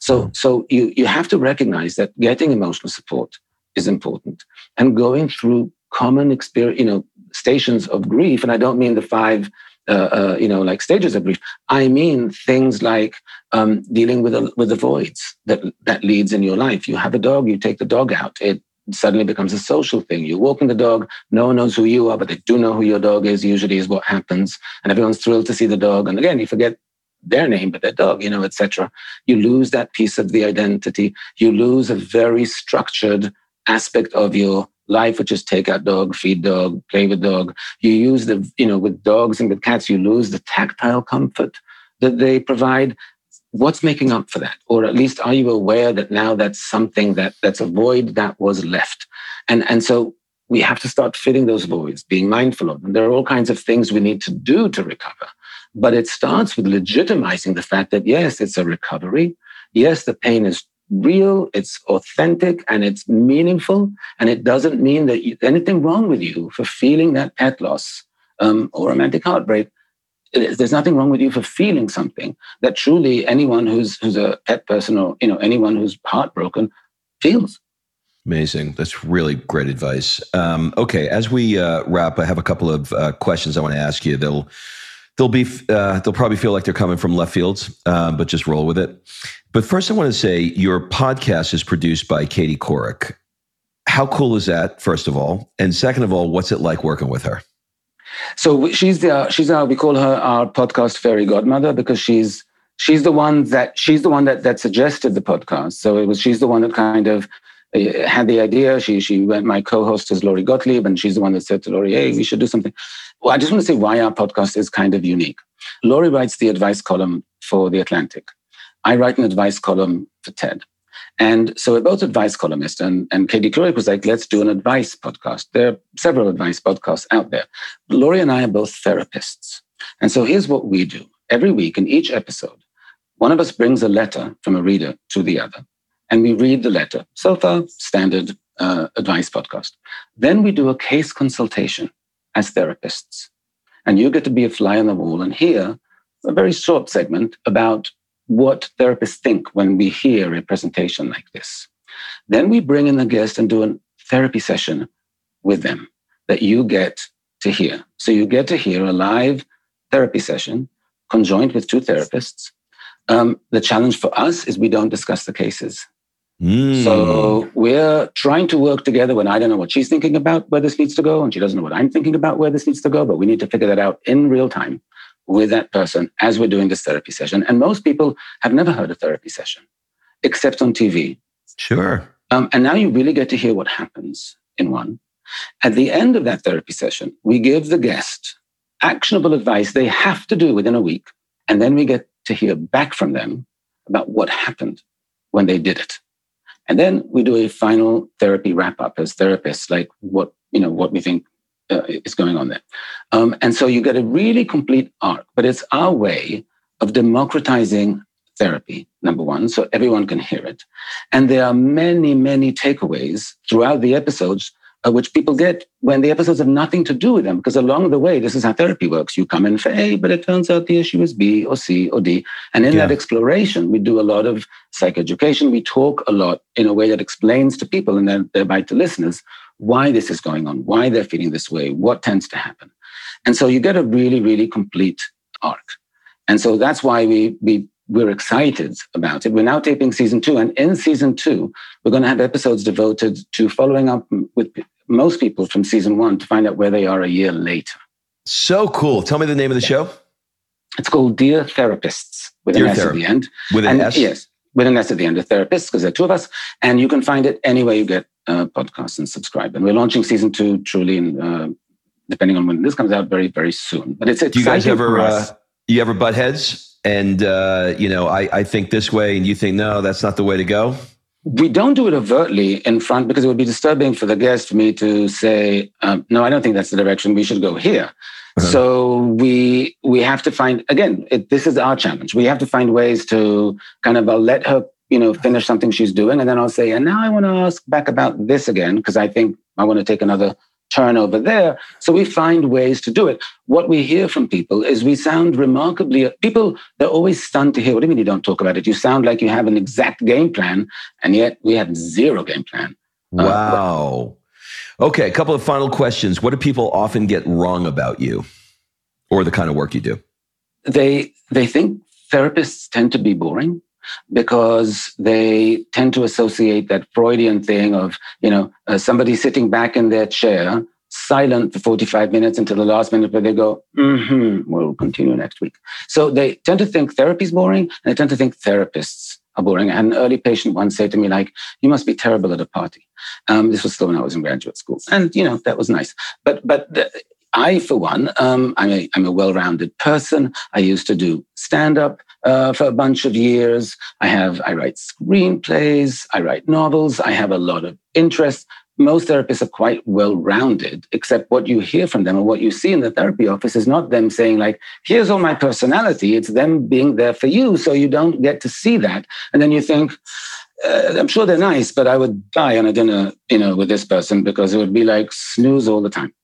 So, mm. so you, you have to recognize that getting emotional support is important and going through common experience, you know, stations of grief. And I don't mean the five uh, uh, you know, like stages of grief. I mean things like um, dealing with the, with the voids that that leads in your life. You have a dog, you take the dog out. It suddenly becomes a social thing. You're walking the dog, no one knows who you are, but they do know who your dog is. Usually, is what happens, and everyone's thrilled to see the dog. And again, you forget their name, but their dog, you know, etc. You lose that piece of the identity. You lose a very structured aspect of your life, which is take out dog, feed dog, play with dog. You use the, you know, with dogs and with cats, you lose the tactile comfort that they provide. What's making up for that? Or at least are you aware that now that's something that that's a void that was left? And, and so we have to start filling those voids, being mindful of them. There are all kinds of things we need to do to recover. But it starts with legitimizing the fact that yes, it's a recovery. Yes, the pain is real, it's authentic, and it's meaningful. And it doesn't mean that you, anything wrong with you for feeling that pet loss um, or romantic heartbreak. There's nothing wrong with you for feeling something that truly anyone who's who's a pet person or you know anyone who's heartbroken feels. Amazing. That's really great advice. Um, okay, as we uh, wrap, I have a couple of uh, questions I want to ask you. They'll they'll be uh, they'll probably feel like they're coming from left fields, um, but just roll with it. But first, I want to say your podcast is produced by Katie Couric. How cool is that? First of all, and second of all, what's it like working with her? So she's the she's our we call her our podcast fairy godmother because she's she's the one that she's the one that that suggested the podcast. So it was she's the one that kind of Uh, had the idea. She she went. My co-host is Lori Gottlieb, and she's the one that said to Lori, "Hey, we should do something." Well, I just want to say why our podcast is kind of unique. Lori writes the advice column for the Atlantic. I write an advice column for TED. And so we're both advice columnists. And, and Katie Couric was like, let's do an advice podcast. There are several advice podcasts out there. Lori and I are both therapists. And so here's what we do. every week in each episode, one of us brings a letter from a reader to the other, and we read the letter. So far, standard uh, advice podcast. Then we do a case consultation as therapists. And you get to be a fly on the wall and hear a very short segment about what therapists think when we hear a presentation like this. Then we bring in the guest and do a therapy session with them that you get to hear. So you get to hear a live therapy session conjoined with two therapists. Um, the challenge for us is we don't discuss the cases. Mm. So we're trying to work together when I don't know what she's thinking about where this needs to go, and she doesn't know what I'm thinking about where this needs to go, but we need to figure that out in real time with that person as we're doing this therapy session. And most people have never heard a therapy session except on TV. Sure. Um, and now you really get to hear what happens in one. At the end of that therapy session, we give the guest actionable advice they have to do within a week. And then we get to hear back from them about what happened when they did it. And then we do a final therapy wrap up as therapists, like what, you know, what we think uh, is going on there. Um, and so you get a really complete arc, but it's our way of democratizing therapy, number one, so everyone can hear it. And there are many, many takeaways throughout the episodes uh, which people get when the episodes have nothing to do with them. Because along the way, this is how therapy works. You come in for A, but it turns out the issue is B or C or D. And in yeah. that exploration, we do a lot of psychoeducation. We talk a lot in a way that explains to people and then thereby to listeners why this is going on, why they're feeling this way, what tends to happen. And so you get a really, really complete arc. And so that's why we, we we're excited about it. We're now taping season two, and in season two, we're going to have episodes devoted to following up with most people from season one to find out where they are a year later. So cool. Tell me the name of the show. It's called Dear Therapists with Dear an S at the end. With an and, S? Yes, with an S at the end. The therapists, because there are two of us. And you can find it anywhere you get uh, podcasts and subscribe. And we're launching season two truly in, uh, depending on when this comes out, very, very soon. But it's exciting. Do you guys ever, uh, you ever butt heads? and uh, you know I, I think this way and you think no that's not the way to go. We don't do it overtly in front because it would be disturbing for the guest for me to say um, no i don't think that's the direction. We should go here. Uh-huh. so we we have to find again it, this is our challenge. We have to find ways to kind of uh, let her you know finish something she's doing. And then i'll say and now i want to ask back about this again because i think i want to take another turn over there. So we find ways to do it. What we hear from people is we sound remarkably, people, they're always stunned to hear, what do you mean you don't talk about it? You sound like you have an exact game plan, and yet we have zero game plan. Uh, wow. Uh, okay, a couple of final questions. What do people often get wrong about you or the kind of work you do? They, they think therapists tend to be boring because they tend to associate that Freudian thing of, you know, uh, somebody sitting back in their chair, silent for 45 minutes until the last minute where they go, mm-hmm, we'll continue next week. So they tend to think therapy is boring and they tend to think therapists are boring. And an early patient once said to me, like, you must be terrible at a party. Um, this was still when I was in graduate school. And, you know, that was nice. But, but the, I, for one, um, I'm a, I'm a well-rounded person. I used to do stand-up uh, for a bunch of years. I have, I write screenplays, I write novels, I have a lot of interest. Most therapists are quite well rounded, except what you hear from them or what you see in the therapy office is not them saying, like, here's all my personality. It's them being there for you. So you don't get to see that. And then you think, uh, I'm sure they're nice, but I would die on a dinner, you know, with this person because it would be like snooze all the time.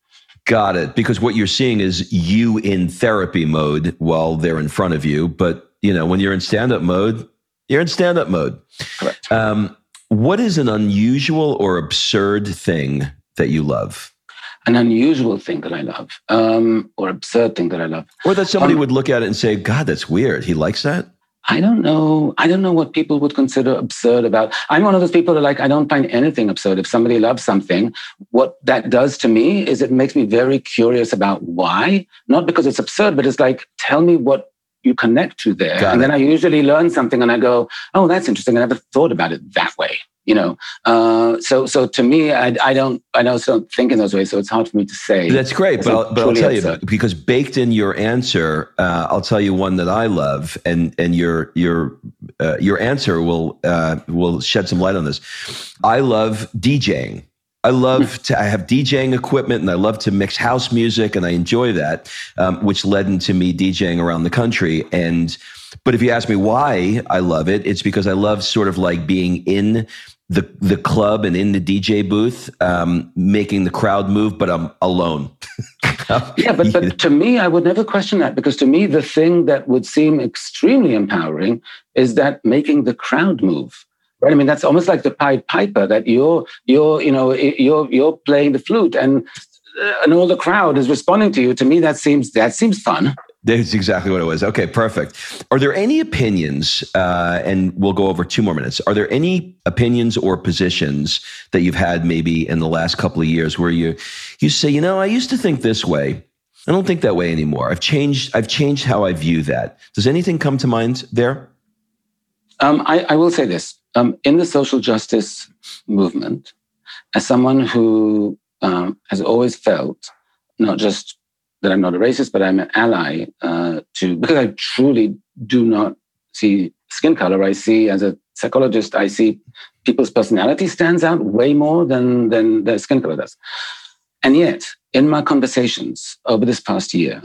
Got it. Because what you're seeing is you in therapy mode while they're in front of you, but you know, when you're in stand up mode, you're in stand up mode. Correct. Um, what is an unusual or absurd thing that you love? An unusual thing that I love, um, or absurd thing that I love, or that somebody um, would look at it and say, "God, that's weird." He likes that. I don't know. I don't know what people would consider absurd about. I'm one of those people that like I don't find anything absurd. If somebody loves something, what that does to me is it makes me very curious about why. Not because it's absurd, but it's like tell me what you connect to there. Got and it. then I usually learn something and I go, oh, that's interesting. I never thought about it that way. You know, uh, so so to me, I, I don't I don't, don't think in those ways. So it's hard for me to say. That's great, but I'll, but I'll tell you because baked in your answer, uh, I'll tell you one that I love, and and your your uh, your answer will uh, will shed some light on this. I love DJing. I love to, I have DJing equipment and I love to mix house music and I enjoy that, um, which led into me DJing around the country. And, but if you ask me why I love it, it's because I love sort of like being in the the club and in the DJ booth, um, making the crowd move, but I'm alone. [LAUGHS] yeah, but, but to me, I would never question that because to me, the thing that would seem extremely empowering is that making the crowd move. Right? I mean, that's almost like the Pied Piper that you're you're you know you're you're playing the flute and uh, and all the crowd is responding to you. To me, that seems that seems fun. That's exactly what it was. Okay, perfect. Are there any opinions, uh, and we'll go over two more minutes. Are there any opinions or positions that you've had maybe in the last couple of years where you you say, you know, I used to think this way. I don't think that way anymore. I've changed. I've changed how I view that. Does anything come to mind there? Um, I, I, will say this: um, in the social justice movement, as someone who um, has always felt not just that I'm not a racist, but I'm an ally uh, to, [LAUGHS] because I truly do not see skin color. I see, as a psychologist, I see people's personality stands out way more than, than their skin color does. And yet, in my conversations over this past year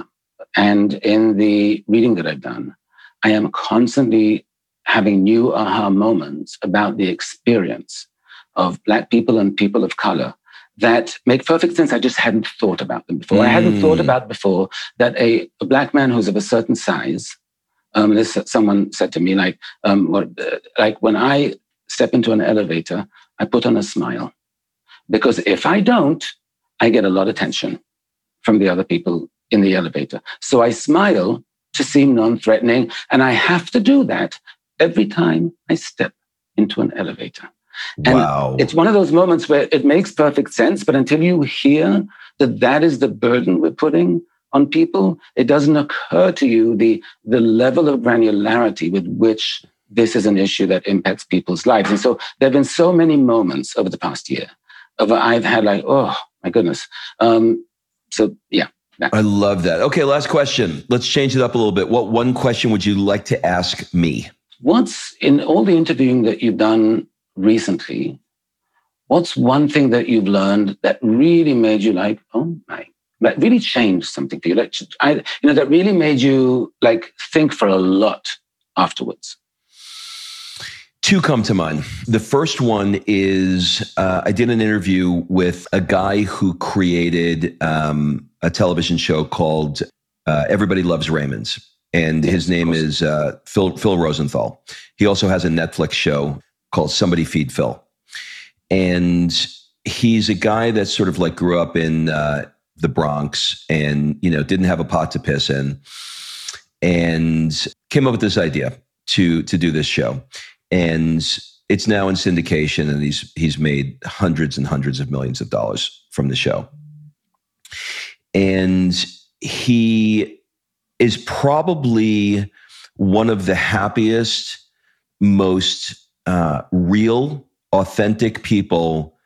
and in the reading that I've done, I am constantly having new aha moments about the experience of Black people and people of color that make perfect sense. I just hadn't thought about them before. Mm. I hadn't thought hmm. about before that a, a, black man who's of a certain size, um, this someone said to me, like, um, what, uh, like when I step into an elevator, I put on a smile. Because if I don't, I get a lot of attention from the other people in the elevator. So I smile to seem non threatening. And I have to do that every time I step into an elevator. And wow. it's one of those moments where it makes perfect sense, but until you hear that that is the burden we're putting on people, it doesn't occur to you the, the level of granularity with which this is an issue that impacts people's lives. And so there have been so many moments over the past year of I've had like, oh my goodness. Um, so yeah. I love that. Okay, last question. Let's change it up a little bit. What one question would you like to ask me? What's in all the interviewing that you've done recently, what's one thing that you've learned that really made you like, oh my, that really changed something for you? Like, I, you know, that really made you like think for a lot afterwards? Two come to mind. The first one is uh, I did an interview with a guy who created um, a television show called uh, Everybody Loves Raymond's. And his name is uh, Phil, Phil Rosenthal. He also has a Netflix show called Somebody Feed Phil. And he's a guy that sort of like grew up in uh, the Bronx and, you know, didn't have a pot to piss in and came up with this idea to to do this show. And it's now in syndication and he's he's made hundreds and hundreds of millions of dollars from the show. And he is probably one of the happiest, most uh, real, authentic people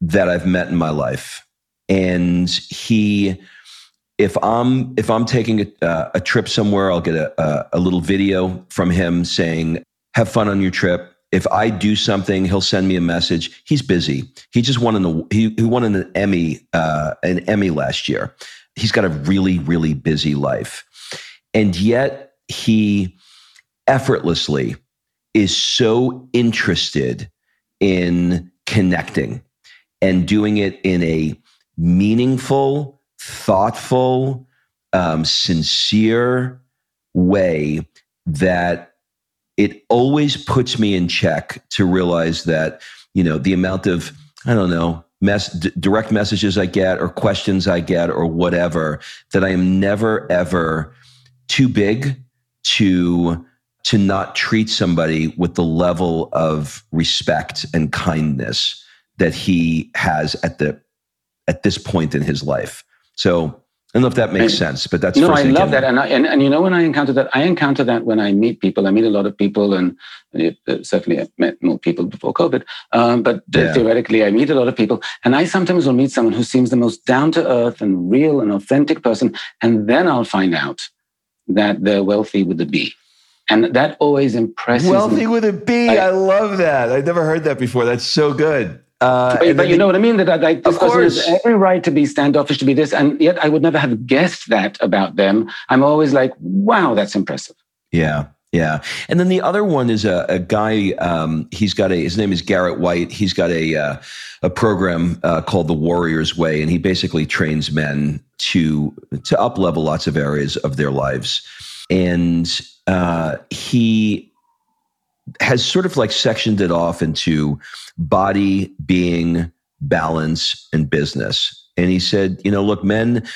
that I've met in my life. And he, if I'm if I'm taking a, uh, a trip somewhere, I'll get a, a, little video from him saying, "Have fun on your trip." If I do something, he'll send me a message. He's busy. He just won an he, he won an Emmy uh, an Emmy last year. He's got a really really busy life, and yet he effortlessly is so interested in connecting and doing it in a meaningful, thoughtful, um, sincere way that it always puts me in check to realize that, you know, the amount of, I don't know, mess, d- direct messages I get or questions I get or whatever, that I am never, ever too big to to not treat somebody with the level of respect and kindness that he has at the at this point in his life. So I don't know if that makes sense, but that's no. I love that, and, I, and and you know when I encounter that, I encounter that when I meet people. I meet a lot of people, and uh, certainly I've met more people before COVID. Um, but yeah. theoretically, I meet a lot of people, and I sometimes will meet someone who seems the most down to earth and real and authentic person, and then I'll find out that they're wealthy with a B. And that always impresses Wealthy me. Wealthy with a B. I, I love that. I've never heard that before. That's so good. Uh, but, but you know what I mean? That, that this person has every right to be standoffish, to be this, and yet I would never have guessed that about them. I'm always like, wow, that's impressive. Yeah. Yeah, and then the other one is a, a guy. Um, he's got a his name is Garrett White. He's got a uh, a program uh, called the Warriors Way, and he basically trains men to to up level lots of areas of their lives. And uh, he has sort of like sectioned it off into body, being, balance, and business. And he said, you know, look, men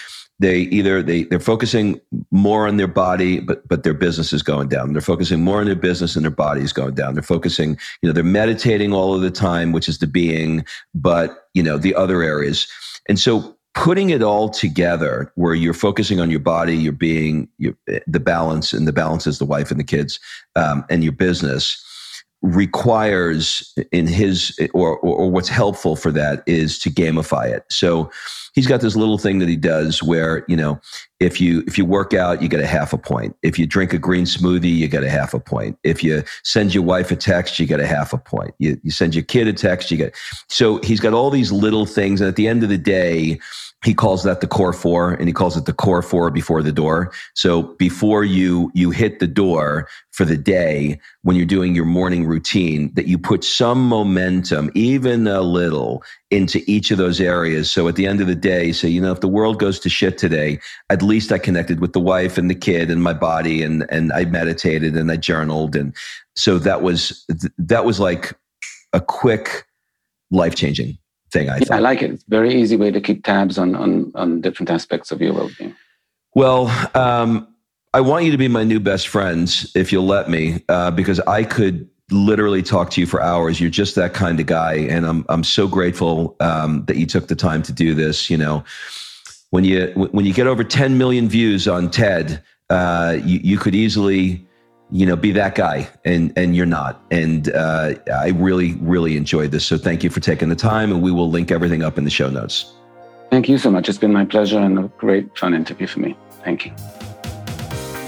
they either they they're focusing more on their body but but their business is going down. They're focusing more on their business and their body is going down. They're focusing you know they're meditating all of the time which is the being but you know the other areas. And so putting it all together where you're focusing on your body your being your, the balance and the balance is the wife and the kids um, and your business requires in his or, or what's helpful for that is to gamify it. So he's got this little thing that he does where you know if you if you work out you get a half a point. If you drink a green smoothie you get a half a point. If you send your wife a text you get a half a point. You, you send your kid a text you get so he's got all these little things. And at the end of the day he calls that the core four and he calls it the core four before the door. So before you you hit the door for the day when you're doing your morning routine that you put some momentum even a little into each of those areas so at the end of the day say you know if the world goes to shit today at least i connected with the wife and the kid and my body and and i meditated and i journaled and so that was that was like a quick life changing thing. I, yeah, I like it. It's a very easy way to keep tabs on on, on different aspects of your well-being. Well, um, I want you to be my new best friends if you'll let me, uh, because I could literally talk to you for hours. You're just that kind of guy, and I'm I'm so grateful um, that you took the time to do this. You know, when you when you get over 10 million views on TED, uh, you you could easily you know, be that guy, and and you're not. And uh, I really, really enjoyed this. So thank you for taking the time, and we will link everything up in the show notes. Thank you so much. It's been my pleasure and a great fun interview for me. Thank you.